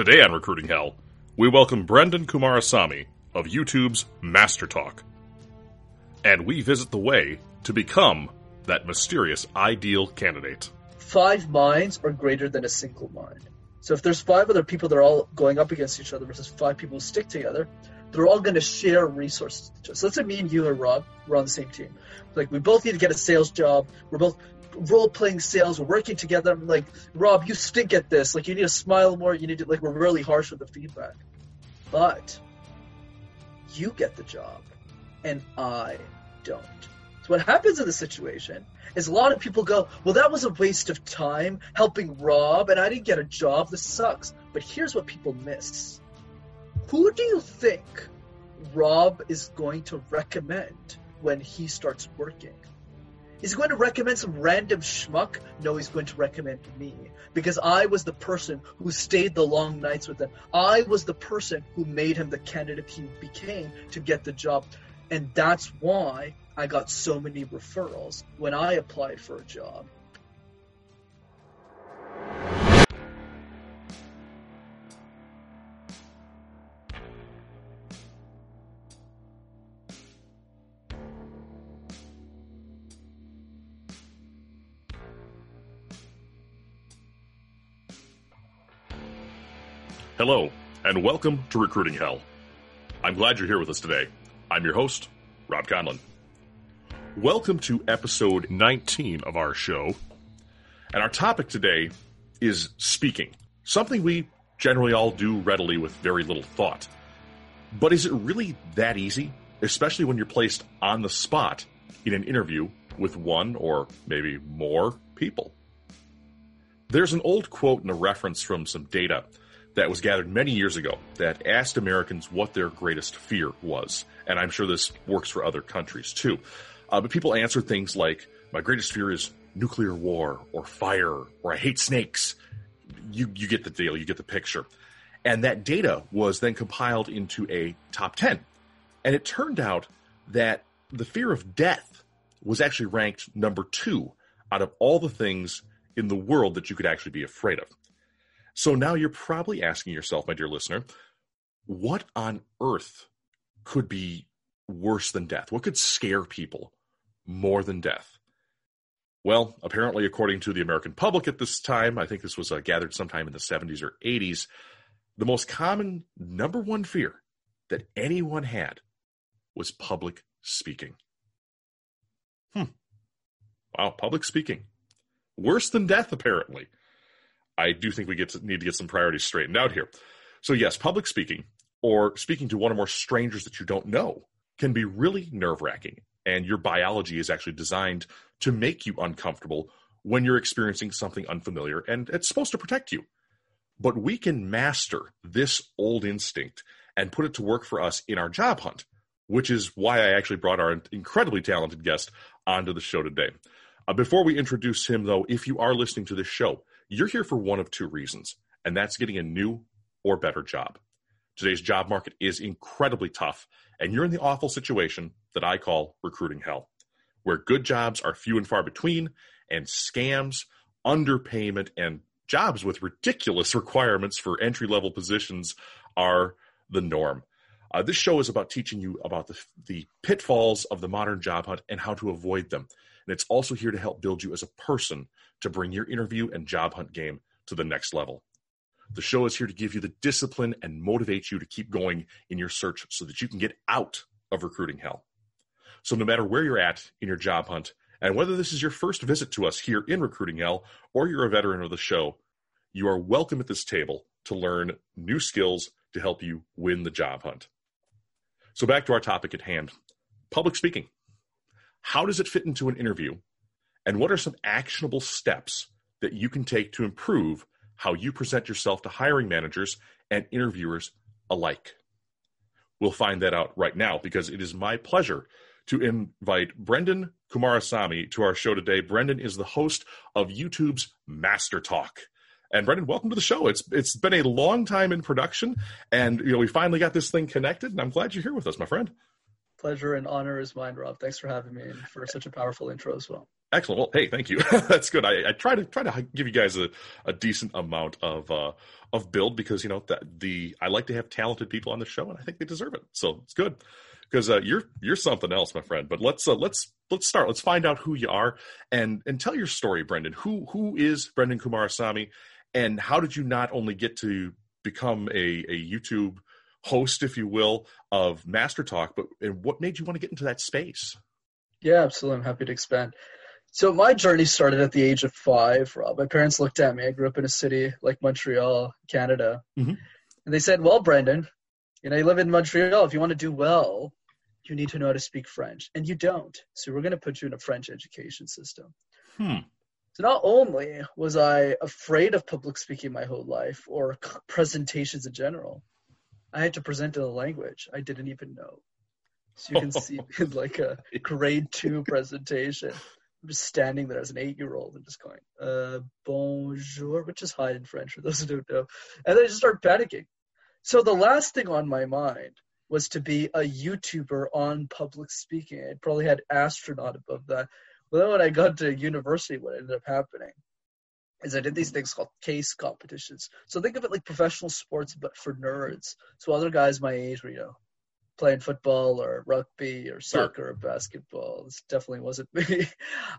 Today on Recruiting Hell, we welcome Brenden Kumarasamy of YouTube's MasterTalk. And we visit the way to become that mysterious ideal candidate. Five minds are greater than a single mind. So if there's five other people that are all going up against each other versus five people who stick together, they're all going to share resources. So let's say me and you and Robb, we're on the same team. Like we both need to get a sales job. We're both role playing sales. Working together. I'm like, Robb, you stink at this. Like, you need to smile more. You need to, like, we're really harsh with the feedback. But you get the job, and I don't. So, what happens in the situation is a lot of people go, Well, that was a waste of time helping Robb, and I didn't get a job. This sucks. But here's what people miss Who do you think Robb is going to recommend when he starts working? Is he going to recommend some random schmuck? No, he's going to recommend me. Because I was the person who stayed the long nights with him. I was the person who made him the candidate he became to get the job. And that's why I got so many referrals when I applied for a job. Hello, and welcome to Recruiting Hell. I'm glad you're here with us today. I'm your host, Robb Conlon. Welcome to episode 19 of our show. And our topic today is speaking, something we generally all do readily with very little thought. But is it really that easy, especially when you're placed on the spot in an interview with one or maybe more people? There's an old quote and a reference from some data that was gathered many years ago that asked Americans what their greatest fear was. And I'm sure this works for other countries too. Uh, but people answered things like, my greatest fear is nuclear war or fire or I hate snakes. You, you get the deal. You get the picture. And that data was then compiled into a top 10. And it turned out that the fear of death was actually ranked number two out of all the things in the world that you could actually be afraid of. So now you're probably asking yourself, my dear listener, what on earth could be worse than death? What could scare people more than death? Well, apparently, according to the American public at this time, I think this was uh, gathered sometime in the 70s or 80s, the most common number one fear that anyone had was public speaking. Hmm. Wow, public speaking. Worse than death, apparently. I do think we get to, need to get some priorities straightened out here. So yes, public speaking or speaking to one or more strangers that you don't know can be really nerve wracking. And your biology is actually designed to make you uncomfortable when you're experiencing something unfamiliar and it's supposed to protect you. But we can master this old instinct and put it to work for us in our job hunt, which is why I actually brought our incredibly talented guest onto the show today. Uh, before we introduce him, though, if you are listening to this show, you're here for one of two reasons, and that's getting a new or better job. Today's job market is incredibly tough, and you're in the awful situation that I call recruiting hell, where good jobs are few and far between, and scams, underpayment, and jobs with ridiculous requirements for entry level positions are the norm. Uh, this show is about teaching you about the, the pitfalls of the modern job hunt and how to avoid them. And it's also here to help build you as a person to bring your interview and job hunt game to the next level. The show is here to give you the discipline and motivate you to keep going in your search so that you can get out of recruiting hell. So, no matter where you're at in your job hunt, and whether this is your first visit to us here in Recruiting Hell or you're a veteran of the show, you are welcome at this table to learn new skills to help you win the job hunt. So, back to our topic at hand public speaking. How does it fit into an interview? And what are some actionable steps that you can take to improve how you present yourself to hiring managers and interviewers alike? We'll find that out right now because it is my pleasure to invite Brenden Kumarasamy to our show today. Brenden is the host of YouTube's MasterTalk. And Brenden, welcome to the show. It's it's been a long time in production, and you know we finally got this thing connected, and I'm glad you're here with us, my friend pleasure and honor is mine, Robb. Thanks for having me and for such a powerful intro as well. Excellent. Well, hey, thank you. That's good. I, I, try to try to give you guys a, a decent amount of uh, of build because you know that the I like to have talented people on the show and I think they deserve it. So it's good because uh, you're you're something else, my friend. But let's uh, let's let's start. Let's find out who you are and and tell your story, Brenden. Who who is Brenden Kumarasamy, and how did you not only get to become a a YouTube host, if you will, of MasterTalk, but and what made you want to get into that space? Yeah, absolutely. I'm happy to expand. So my journey started at the age of five, Robb. My parents looked at me. I grew up in a city like Montreal, Canada. Mm-hmm. And they said, well, Brenden, you know, you live in Montreal. If you want to do well, you need to know how to speak French. And you don't. So we're going to put you in a French education system. Hmm. So not only was I afraid of public speaking my whole life or presentations in general, I had to present in a language I didn't even know. So you can see in like a grade two presentation. I'm just standing there as an eight year old and just going, uh, bonjour, which is hi in French for those who don't know. And then I just start panicking. So the last thing on my mind was to be a YouTuber on public speaking. I probably had astronaut above that. But then when I got to university, what ended up happening is I did these things called case competitions. So think of it like professional sports, but for nerds. So other guys my age were, you know, playing football or rugby or soccer or basketball. This definitely wasn't me.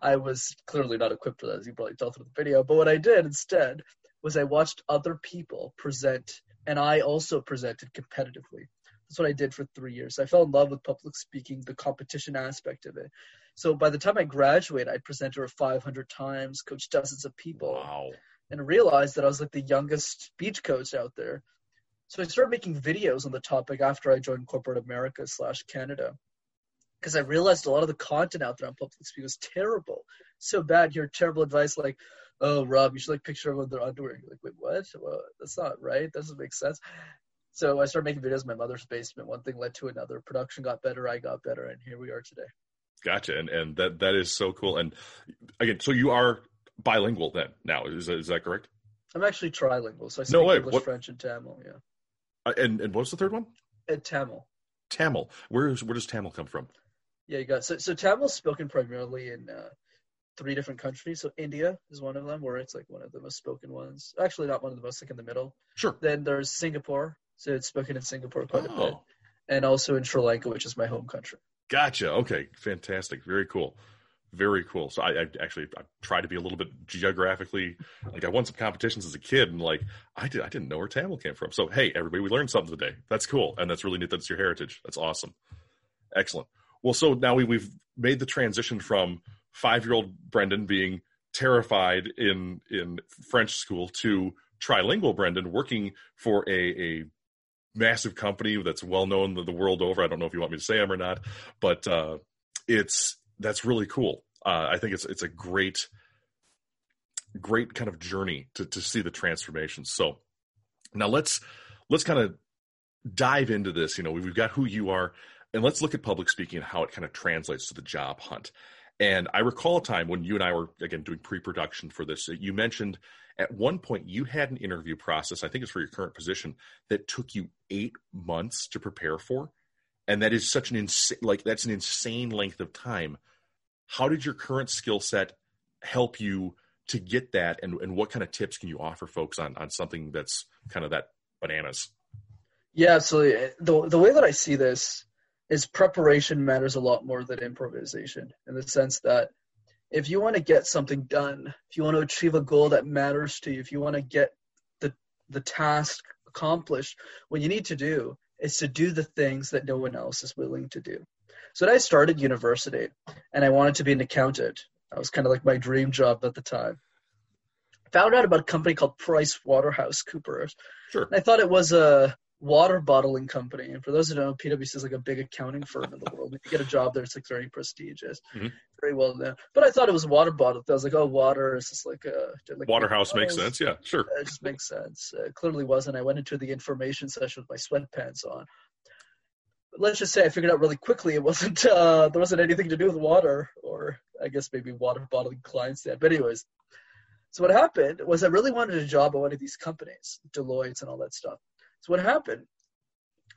I was clearly not equipped for that, as you probably tell through the video. But what I did instead was I watched other people present, and I also presented competitively. That's what I did for three years. I fell in love with public speaking, the competition aspect of it. So by the time I graduated, I presented over 500 times, coached dozens of people, wow. and realized that I was like the youngest speech coach out there. So I started making videos on the topic after I joined corporate America slash Canada. Because I realized a lot of the content out there on public speaking was terrible. So bad. You hear terrible advice like, oh, Robb, you should like picture everyone in their underwear. You're like, wait, what? Well, that's not right. That doesn't make sense. So I started making videos in my mother's basement. One thing led to another. Production got better. I got better. And here we are today. Gotcha. And, and that, that is so cool. And again, so you are bilingual then now. Is that, is that correct? I'm actually trilingual. So I speak no. English, what? French, and Tamil. Yeah. Uh, and and what's the third one? And Tamil. Tamil. Where is where does Tamil come from? Yeah, you got so so Tamil's spoken primarily in uh, three different countries. So India is one of them, where it's like one of the most spoken ones. Actually, not one of the most, like in the middle. Sure. Then there's Singapore, so it's spoken in Singapore quite oh. a bit, and also in Sri Lanka, which is my home country. Gotcha. Okay, fantastic. Very cool. Very cool. So I, I actually I try to be a little bit geographically like I won some competitions as a kid and like I did I didn't know where Tamil came from. So hey everybody, we learned something today. That's cool and that's really neat. That's your heritage. That's awesome. Excellent. Well, so now we, we've made the transition from five year old Brenden being terrified in in French school to trilingual Brenden working for a, a massive company that's well known the, world over. I don't know if you want me to say them or not, but uh, it's that's really cool. Uh, I think it's it's a great great kind of journey to to see the transformation. So now let's let's kind of dive into this. You know, we've got who you are, and let's look at public speaking and how it kind of translates to the job hunt. And I recall a time when you and I were again doing pre-production for this. You mentioned at one point you had an interview process. I think it's for your current position that took you eight months to prepare for, and that is such an insane like that's an insane length of time. How did your current skill set help you to get that? And, and what kind of tips can you offer folks on, on something that's kind of that bananas? Yeah absolutely uh, the, the way that i see this is preparation matters a lot more than improvisation in the sense that if you want to get something done if you want to achieve a goal that matters to you if you want to get the the task accomplished what you need to do is to do the things that no one else is willing to do so when I started university and I wanted to be an accountant, that was kind of like my dream job at the time. Found out about a company called Price Waterhouse Coopers. Sure. And I thought it was a water bottling company. And for those who don't know, PwC is like a big accounting firm in the world. If you get a job there, it's like very prestigious, mm-hmm. very well known. But I thought it was water bottle. I was like, oh, water is just like a like Waterhouse makes sense. Yeah, sure. It just makes sense. It clearly wasn't. I went into the information session with my sweatpants on let's just say I figured out really quickly it wasn't uh, there wasn't anything to do with water, or I guess maybe water bottling clients did. But anyways, so what happened was I really wanted a job at one of these companies, Deloitte and all that stuff. So what happened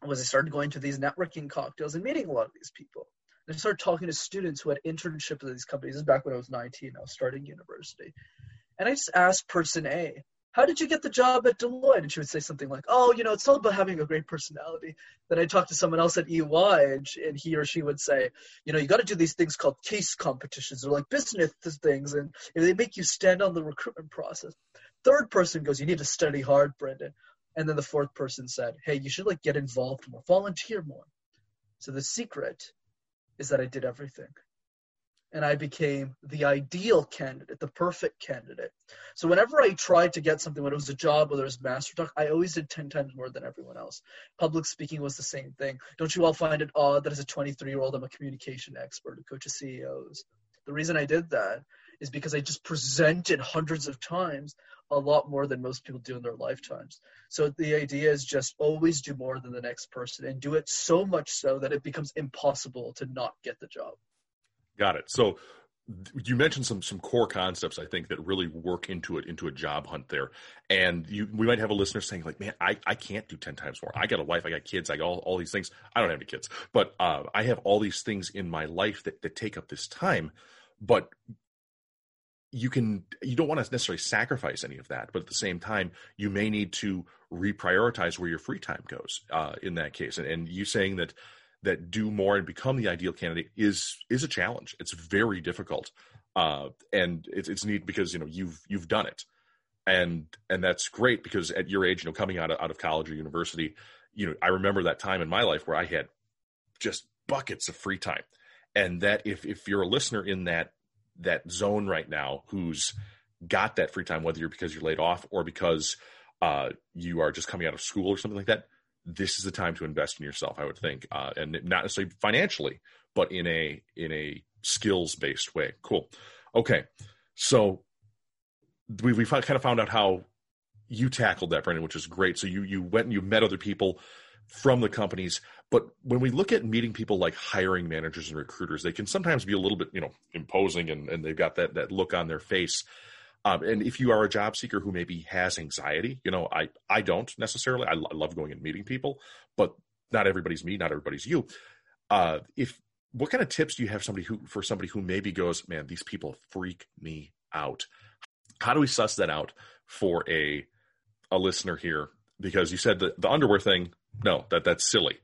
was I started going to these networking cocktails and meeting a lot of these people. And I started talking to students who had internships at these companies. This is back when I was 19. I was starting university. And I just asked person A, how did you get the job at Deloitte? And she would say something like, oh, you know, it's all about having a great personality. Then I talked to someone else at EY, and he or she would say, you know, you got to do these things called case competitions or like business things, and they make you stand on the recruitment process. Third person goes, you need to study hard, Brenden. And then the fourth person said, hey, you should like get involved more, volunteer more. So the secret is that I did everything and I became the ideal candidate, the perfect candidate. So whenever I tried to get something, whether it was a job, whether it was MasterTalk, I always did 10 times more than everyone else. Public speaking was the same thing. Don't you all find it odd that as a 23 year old, I'm a communication expert who coaches CEOs? The reason I did that is because I just presented hundreds of times a lot more than most people do in their lifetimes. So the idea is just always do more than the next person and do it so much so that it becomes impossible to not get the job. Got it. So you mentioned some some core concepts I think that really work into it into a job hunt there, and you we might have a listener saying like, man, I, I can't do ten times more. I got a wife, I got kids, I got all, all these things. I don't have any kids, but uh, I have all these things in my life that that take up this time. But you can you don't want to necessarily sacrifice any of that, but at the same time, you may need to reprioritize where your free time goes uh, in that case. And, and you saying that that do more and become the ideal candidate is is a challenge. It's very difficult, uh, and it's it's neat because you know you've you've done it, and and that's great because at your age, you know, coming out of, out of college or university, you know, I remember that time in my life where I had just buckets of free time, and that if if you're a listener in that that zone right now who's got that free time, whether you're because you're laid off or because uh, you are just coming out of school or something like that, this is the time to invest in yourself. I would think, uh, and not necessarily financially, but in a in a skills based way. Cool. Okay, so we we kind of found out how you tackled that, Brenden, which is great. So you you went and you met other people from the companies. But when we look at meeting people like hiring managers and recruiters, they can sometimes be a little bit, you know, imposing and, and they've got that that look on their face. Um, and if you are a job seeker who maybe has anxiety, you know, I, I don't necessarily. I, I love going and meeting people, but not everybody's me, not everybody's you. Uh, if what kind of tips do you have somebody who for somebody who maybe goes, man, these people freak me out. How do we suss that out for a a listener here? Because you said the, the underwear thing, no, that that's silly.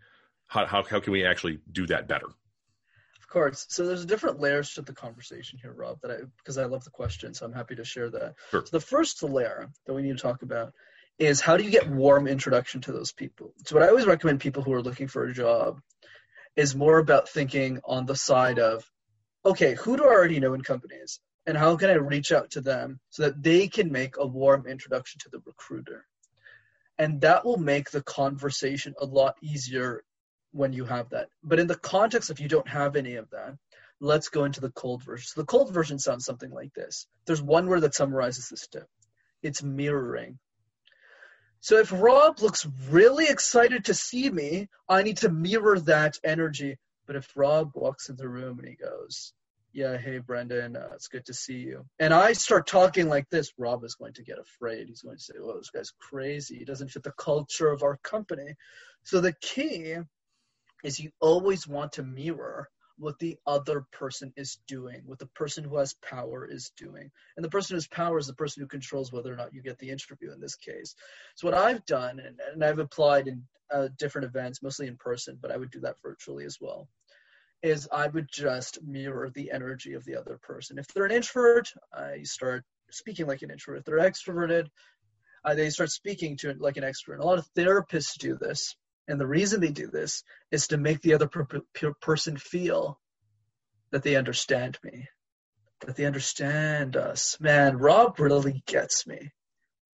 How, how how can we actually do that better? Of course. So there's different layers to the conversation here, Robb, that I because I love the question, so I'm happy to share that. Sure. So the first layer that we need to talk about is how do you get warm introduction to those people? So what I always recommend people who are looking for a job is more about thinking on the side of, okay, who do I already know in companies? And how can I reach out to them so that they can make a warm introduction to the recruiter? And that will make the conversation a lot easier when you have that. But in the context if you don't have any of that, let's go into the cold version. So the cold version sounds something like this. There's one word that summarizes this tip. It's mirroring. So if Robb looks really excited to see me, I need to mirror that energy. But if Robb walks in the room and he goes, yeah, hey, Brenden, uh, it's good to see you. And I start talking like this, Robb is going to get afraid. He's going to say, well, this guy's crazy. He doesn't fit the culture of our company. So the key is you always want to mirror what the other person is doing, what the person who has power is doing. And the person who has power is the person who controls whether or not you get the interview in this case. So, what I've done, and, and I've applied in uh, different events, mostly in person, but I would do that virtually as well, is I would just mirror the energy of the other person. If they're an introvert, I start speaking like an introvert. If they're extroverted, uh, they start speaking to like an extrovert. A lot of therapists do this and the reason they do this is to make the other per- per- person feel that they understand me, that they understand us. Man, Robb really gets me.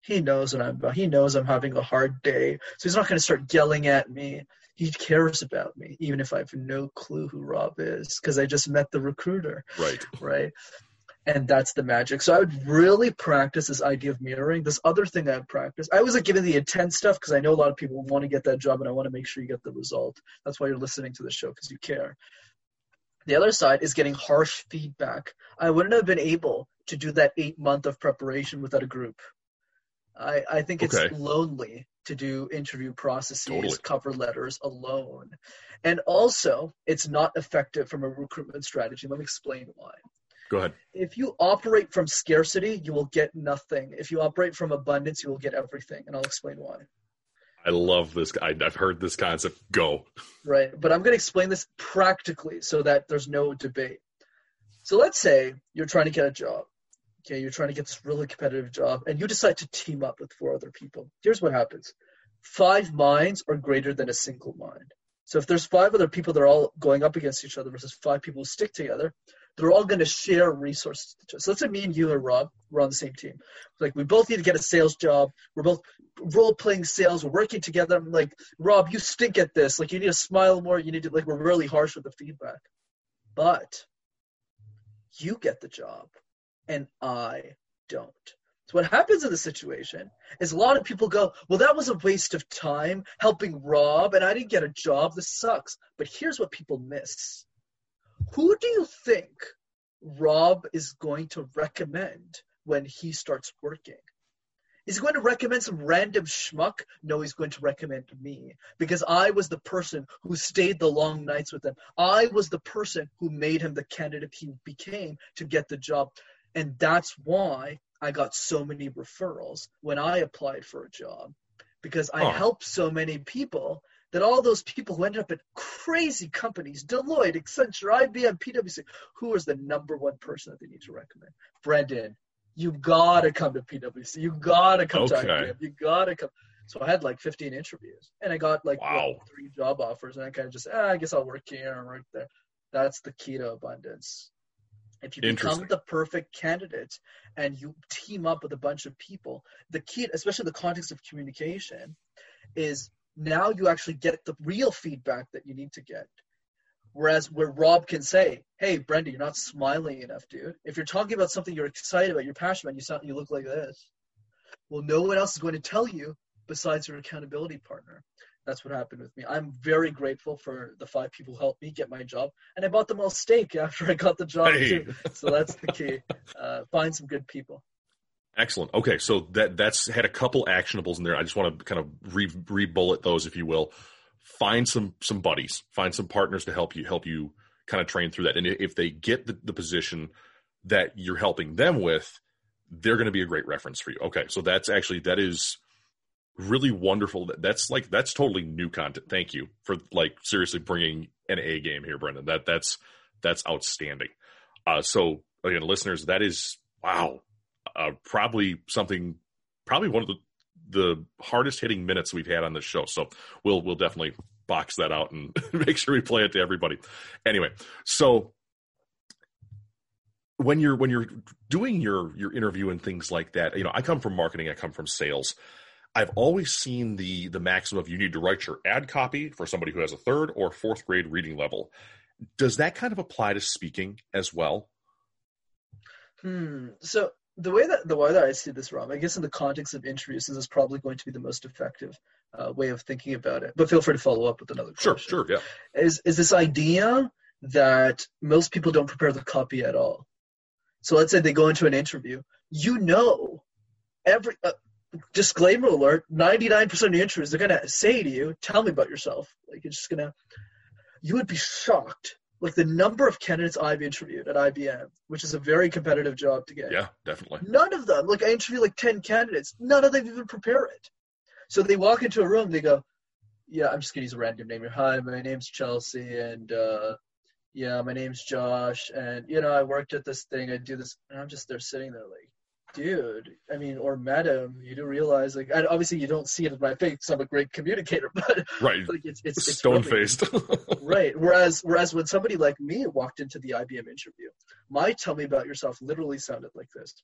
He knows what I'm about. He knows I'm having a hard day. So he's not going to start yelling at me. He cares about me, even if I have no clue who Robb is, because I just met the recruiter. Right. Right and that's the magic. So I would really practice this idea of mirroring. This other thing I would practice, I was like giving the intense stuff because I know a lot of people want to get that job and I want to make sure you get the result. That's why you're listening to the show because you care. The other side is getting harsh feedback. I wouldn't have been able to do that eight month of preparation without a group. I, I think it's okay. lonely to do interview processes, Totally. cover letters alone. And also, it's not effective from a recruitment strategy. Let me explain why. Go ahead. If you operate from scarcity, you will get nothing. If you operate from abundance, you will get everything. And I'll explain why. I love this. I, I've heard this concept. Go. Right. But I'm going to explain this practically so that there's no debate. So let's say you're trying to get a job. Okay, you're trying to get this really competitive job, and you decide to team up with four other people. Here's what happens five minds are greater than a single mind. So if there's five other people that are all going up against each other versus five people who stick together, they're all going to share resources. So let's say me and you and Robb, we're on the same team. Like we both need to get a sales job. We're both role playing sales. We're working together. I'm like, Robb, you stink at this. Like you need to smile more. You need to like we're really harsh with the feedback. But you get the job and I don't. So what happens in the situation is a lot of people go, well, that was a waste of time helping Robb, and I didn't get a job. This sucks. But here's what people miss. Who do you think Robb is going to recommend when he starts working? Is he going to recommend some random schmuck? No, he's going to recommend me because I was the person who stayed the long nights with him. I was the person who made him the candidate he became to get the job. And that's why I got so many referrals when I applied for a job because I Huh. helped so many people that all those people who ended up at crazy companies, Deloitte, Accenture, IBM, PwC, who was the number one person that they need to recommend? Brenden, you gotta come to PwC. You gotta come to Okay. IBM. You gotta come. So I had like 15 interviews and I got like Wow. three job offers and I kind of just, ah, I guess I'll work here and work there. That's the key to abundance. If you become the perfect candidate and you team up with a bunch of people, the key, especially in the context of communication, is now you actually get the real feedback that you need to get. Whereas where Robb can say, "Hey, Brenda, you're not smiling enough, dude. If you're talking about something you're excited about, you're passionate about, you sound, you look like this." Well, no one else is going to tell you besides your accountability partner. That's what happened with me. I'm very grateful for the five people who helped me get my job, and I bought them all steak after I got the job Hey. too. So that's the key. Uh, find some good people. Excellent. Okay, so that that's had a couple actionables in there. I just want to kind of re re bullet those, if you will. Find some some buddies, find some partners to help you help you kind of train through that. And if they get the, the position that you're helping them with, they're going to be a great reference for you. Okay, so that's actually that is really wonderful. That- That's like that's totally new content. Thank you for like seriously bringing an A game here, Brenden. That that's that's outstanding. Uh, so again, listeners, that is wow uh, probably something, probably one of the the hardest hitting minutes we've had on this show. So we'll we'll definitely box that out and make sure we play it to everybody. Anyway, so when you're when you're doing your your interview and things like that, you know, I come from marketing, I come from sales. I've always seen the the maximum of you need to write your ad copy for somebody who has a third or fourth grade reading level. Does that kind of apply to speaking as well? Hmm. So the way that the way that I see this, Robb, I guess in the context of interviews, this is probably going to be the most effective uh, way of thinking about it. But feel free to follow up with another Sure, question. sure, yeah. Is is this idea that most people don't prepare the copy at all? So let's say they go into an interview, you know, every uh, disclaimer alert: ninety nine percent of the interviews they're gonna say to you, "Tell me about yourself." Like you're just gonna, you would be shocked. Like the number of candidates I've interviewed at IBM, which is a very competitive job to get. Yeah, definitely. None of them, like I interview like 10 candidates, none of them even prepare it. So they walk into a room, they go, Yeah, I'm just gonna use a random name here. Hi, my name's Chelsea, and uh, yeah, my name's Josh, and you know, I worked at this thing, I do this, and I'm just there sitting there like, dude, I mean, or madam, you do realize, like, and obviously you don't see it in my face. I'm a great communicator, but Right. like it's it's, it's stone faced, right. Whereas whereas when somebody like me walked into the IBM interview, my tell me about yourself literally sounded like this.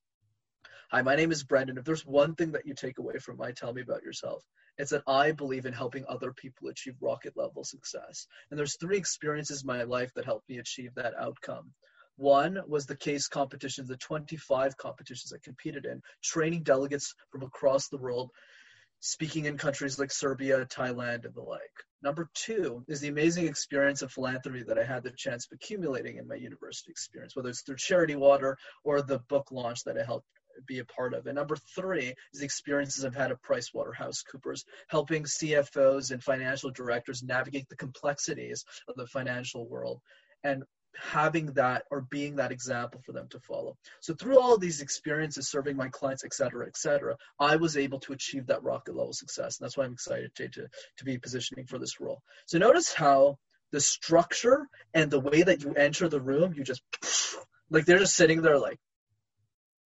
Hi, my name is Brenden. If there's one thing that you take away from my tell me about yourself, it's that I believe in helping other people achieve rocket level success. And there's three experiences in my life that helped me achieve that outcome. One was the case competitions, the 25 competitions I competed in, training delegates from across the world, speaking in countries like Serbia, Thailand, and the like. Number two is the amazing experience of philanthropy that I had the chance of accumulating in my university experience, whether it's through Charity Water or the book launch that I helped be a part of. And number three is the experiences I've had at PricewaterhouseCoopers, helping CFOs and financial directors navigate the complexities of the financial world and having that or being that example for them to follow. So through all these experiences serving my clients, et cetera, et cetera, I was able to achieve that rocket level success. And that's why I'm excited to, to, to be positioning for this role. So notice how the structure and the way that you enter the room, you just like they're just sitting there like,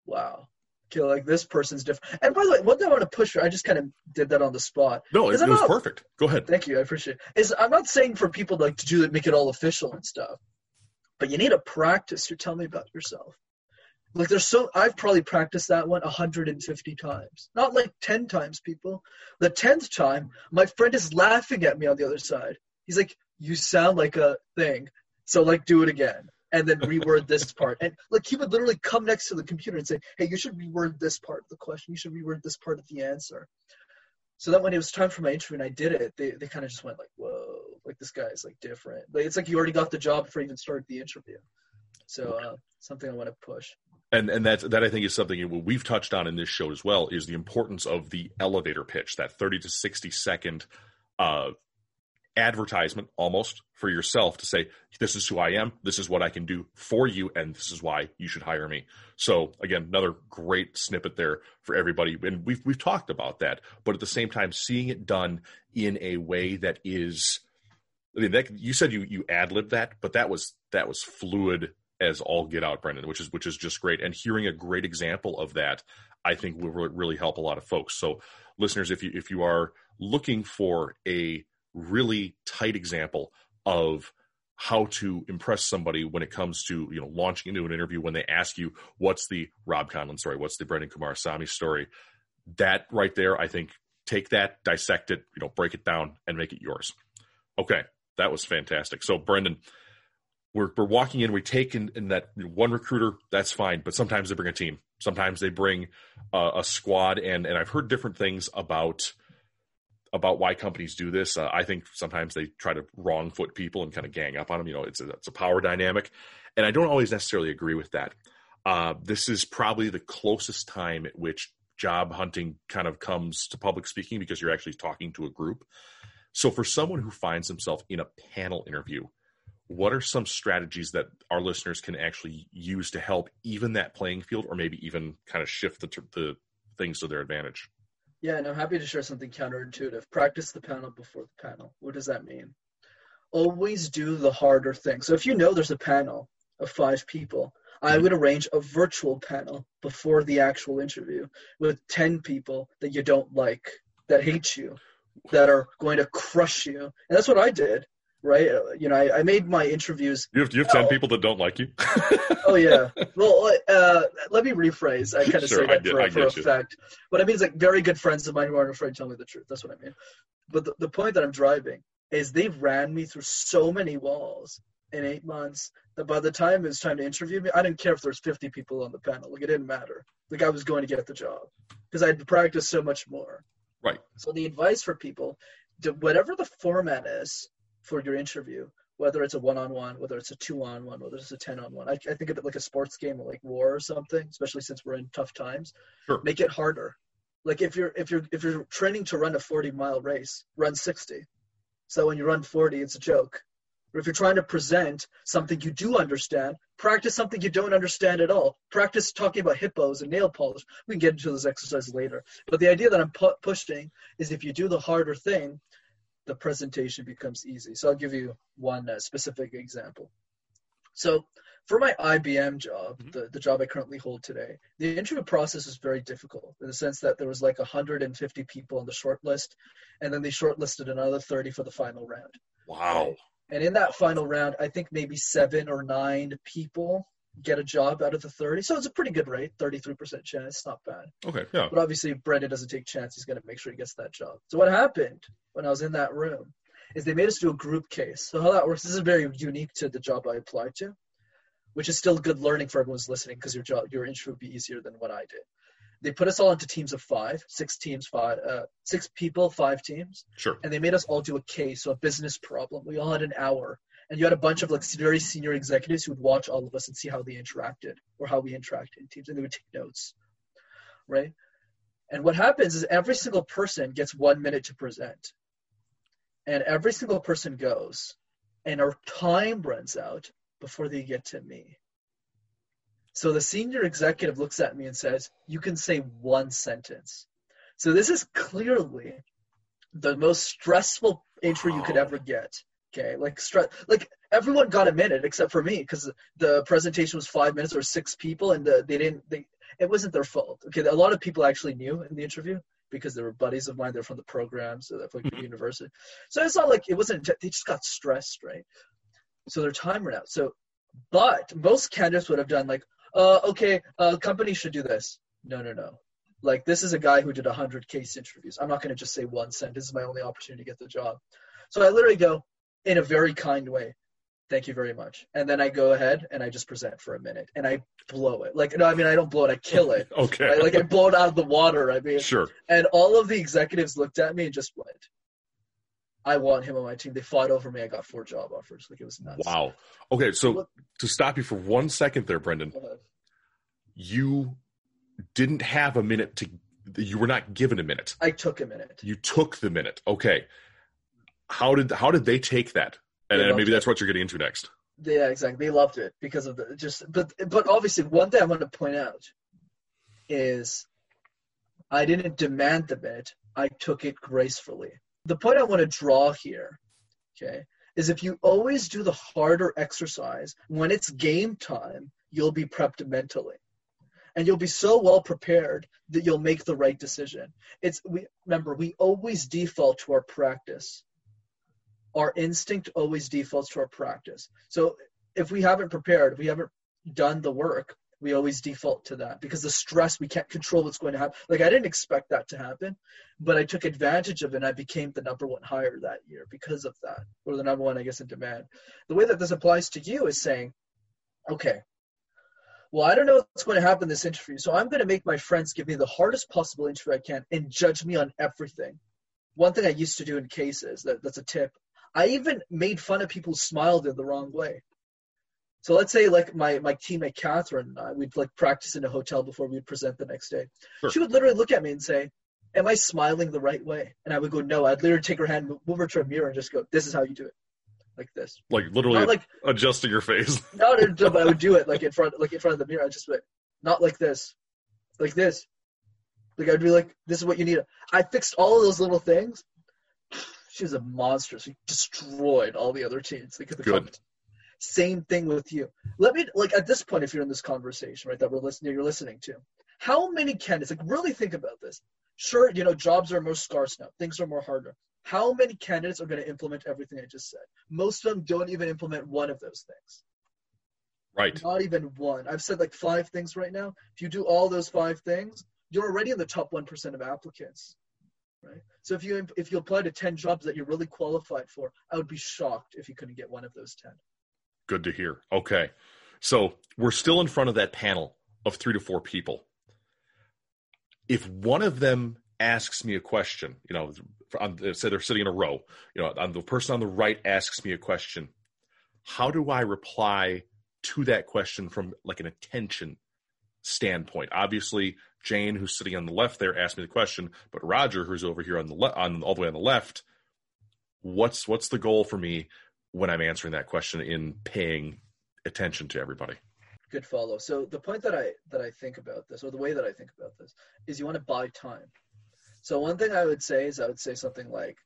wow. Okay, like this person's different. And by the way, one thing I want to push for, I just kind of did that on the spot. No, it, it was not, perfect. Go ahead. Thank you, I appreciate it. Is I'm not saying for people to like to do it, make it all official and stuff, but you need to practice your tell me about yourself. Like there's so I've probably practiced that one 150 times, not like 10 times, people. The 10th time, my friend is laughing at me on the other side. He's like, "You sound like a thing," so like do it again and then reword this part. And like he would literally come next to the computer and say, "Hey, you should reword this part of the question. You should reword this part of the answer." So that when it was time for my interview and I did it, they, they kind of just went like, "Whoa, like this guy is like different." Like it's like you already got the job before you even start the interview. So uh, something I want to push. And and that that I think is something we've touched on in this show as well is the importance of the elevator pitch, that thirty to sixty second uh, advertisement almost for yourself to say this is who i am this is what i can do for you and this is why you should hire me so again another great snippet there for everybody and we've we've talked about that but at the same time seeing it done in a way that is I mean, that, you said you you ad libbed that but that was that was fluid as all get out brenden which is which is just great and hearing a great example of that i think will really help a lot of folks so listeners if you if you are looking for a really tight example of how to impress somebody when it comes to you know launching into an interview when they ask you what's the Robb Conlon story, what's the Brenden Kumarasamy story. That right there, I think, take that, dissect it, you know, break it down, and make it yours. Okay, that was fantastic. So Brenden, we're we're walking in, we take in, in that one recruiter, that's fine, but sometimes they bring a team, sometimes they bring uh, a squad, and and I've heard different things about about why companies do this. Uh, I think sometimes they try to wrong foot people and kind of gang up on them. You know, it's a, it's a power dynamic, and I don't always necessarily agree with that. Uh, this is probably the closest time at which job hunting kind of comes to public speaking because you're actually talking to a group. So, for someone who finds himself in a panel interview, what are some strategies that our listeners can actually use to help even that playing field, or maybe even kind of shift the, the things to their advantage? Yeah, and I'm happy to share something counterintuitive. Practice the panel before the panel. What does that mean? Always do the harder thing. So if you know there's a panel of five people, I mm-hmm. would arrange a virtual panel before the actual interview with 10 people that you don't like, that hate you, that are going to crush you. And that's what I did right? Uh, you know, I, I, made my interviews. You have, you have 10 people that don't like you? oh, yeah. Well, uh, let me rephrase. I kind of sure, say that for, for effect. What I mean is like very good friends of mine who aren't afraid to tell me the truth. That's what I mean. But the, the point that I'm driving is they ran me through so many walls in eight months that by the time it was time to interview me, I didn't care if there was 50 people on the panel. Like it didn't matter. Like, I was going to get the job because I'd practiced so much more. Right. So the advice for people, whatever the format is, for your interview, whether it's a one-on-one, whether it's a two-on-one, whether it's a ten-on-one. I, I think of it like a sports game, like war or something. Especially since we're in tough times, sure. make it harder. Like if you're if you're if you're training to run a 40-mile race, run 60. So when you run 40, it's a joke. Or if you're trying to present something you do understand, practice something you don't understand at all. Practice talking about hippos and nail polish. We can get into those exercises later. But the idea that I'm pu- pushing is if you do the harder thing, the presentation becomes easy. So I'll give you one uh, specific example. So for my IBM job, mm-hmm. the, the job I currently hold today, the interview process was very difficult in the sense that there was like 150 people on the short list, and then they shortlisted another 30 for the final round. Wow. And in that final round, I think maybe seven or nine people get a job out of the 30. So it's a pretty good rate, 33% chance. Not bad. Okay, yeah. But obviously, Brenden doesn't take chances. He's going to make sure he gets that job. So what happened when I was in that room is they made us do a group case. So how that works, this is very unique to the job I applied to, which is still good learning for everyone's listening because your job, your intro would be easier than what I did. They put us all into teams of five, six teams, five, uh, six people, five teams. Sure. And they made us all do a case, so a business problem. We all had an hour and you had a bunch of like very senior executives who would watch all of us and see how they interacted or how we interacted in teams, and they would take notes. right? And what happens is every single person gets one minute to present. And every single person goes, and our time runs out before they get to me. So the senior executive looks at me and says, You can say one sentence. So this is clearly the most stressful intro you could ever get. Okay, like stress, like everyone got a minute except for me because the presentation was five minutes or six people, and the, they didn't. They it wasn't their fault. Okay, a lot of people actually knew in the interview because they were buddies of mine. They're from the program, so they're from the university. So it's not like it wasn't. They just got stressed, right? So their time ran out. So, but most candidates would have done like, uh, okay, uh, company should do this. No, no, no. Like this is a guy who did a hundred case interviews. I'm not going to just say one sentence. This is my only opportunity to get the job. So I literally go in a very kind way thank you very much and then i go ahead and i just present for a minute and i blow it like no i mean i don't blow it i kill it okay right? like i blow it out of the water i mean sure and all of the executives looked at me and just went i want him on my team. They fought over me. I got four job offers. Like it was nuts. Wow. Okay so to stop you for one second there brenden you didn't have a minute to you were not given a minute. I took a minute. You took the minute. Okay. How did how did they take that? And, and maybe that's what you're getting into next. Yeah, exactly. They loved it because of the just, but but obviously one thing I want to point out is I didn't demand the bid. I took it gracefully. The point I want to draw here, okay, is if you always do the harder exercise when it's game time, you'll be prepped mentally. And you'll be so well prepared that you'll make the right decision. It's we remember we always default to our practice our instinct always defaults to our practice. So if we haven't prepared, if we haven't done the work, we always default to that because the stress we can't control what's going to happen. Like I didn't expect that to happen, but I took advantage of it and I became the number one hire that year because of that, or the number one, I guess, in demand. The way that this applies to you is saying, okay, well, I don't know what's going to happen in this interview, so I'm going to make my friends give me the hardest possible interview I can and judge me on everything. One thing I used to do in cases that, that's a tip I even made fun of people who smiled in the wrong way. So let's say like my, my teammate Catherine and I, we'd like practice in a hotel before we'd present the next day. Sure. She would literally look at me and say, Am I smiling the right way? And I would go, No. I'd literally take her hand, move her to a mirror, and just go, This is how you do it. Like this. Like literally not like adjusting your face. no, no, no, but I would do it like in front like in front of the mirror. I just went, not like this. Like this. Like I'd be like, This is what you need. I fixed all of those little things she was a monster. She destroyed all the other teams. Like the Good. Same thing with you. Let me like at this point, if you're in this conversation, right, that we're listening, you're listening to, how many candidates? Like, really think about this. Sure, you know, jobs are more scarce now. Things are more harder. How many candidates are going to implement everything I just said? Most of them don't even implement one of those things. Right. Not even one. I've said like five things right now. If you do all those five things, you're already in the top one percent of applicants right? So if you if you apply to 10 jobs that you're really qualified for, I would be shocked if you couldn't get one of those 10. Good to hear. Okay. So we're still in front of that panel of 3 to 4 people. If one of them asks me a question, you know, on, say they're sitting in a row, you know, on the person on the right asks me a question, how do I reply to that question from like an attention standpoint? Obviously, Jane, who's sitting on the left there, asked me the question, but Roger, who's over here on the le- on all the way on the left, what's what's the goal for me when I'm answering that question in paying attention to everybody? Good follow. So the point that I that I think about this, or the way that I think about this, is you want to buy time. So one thing I would say is I would say something like,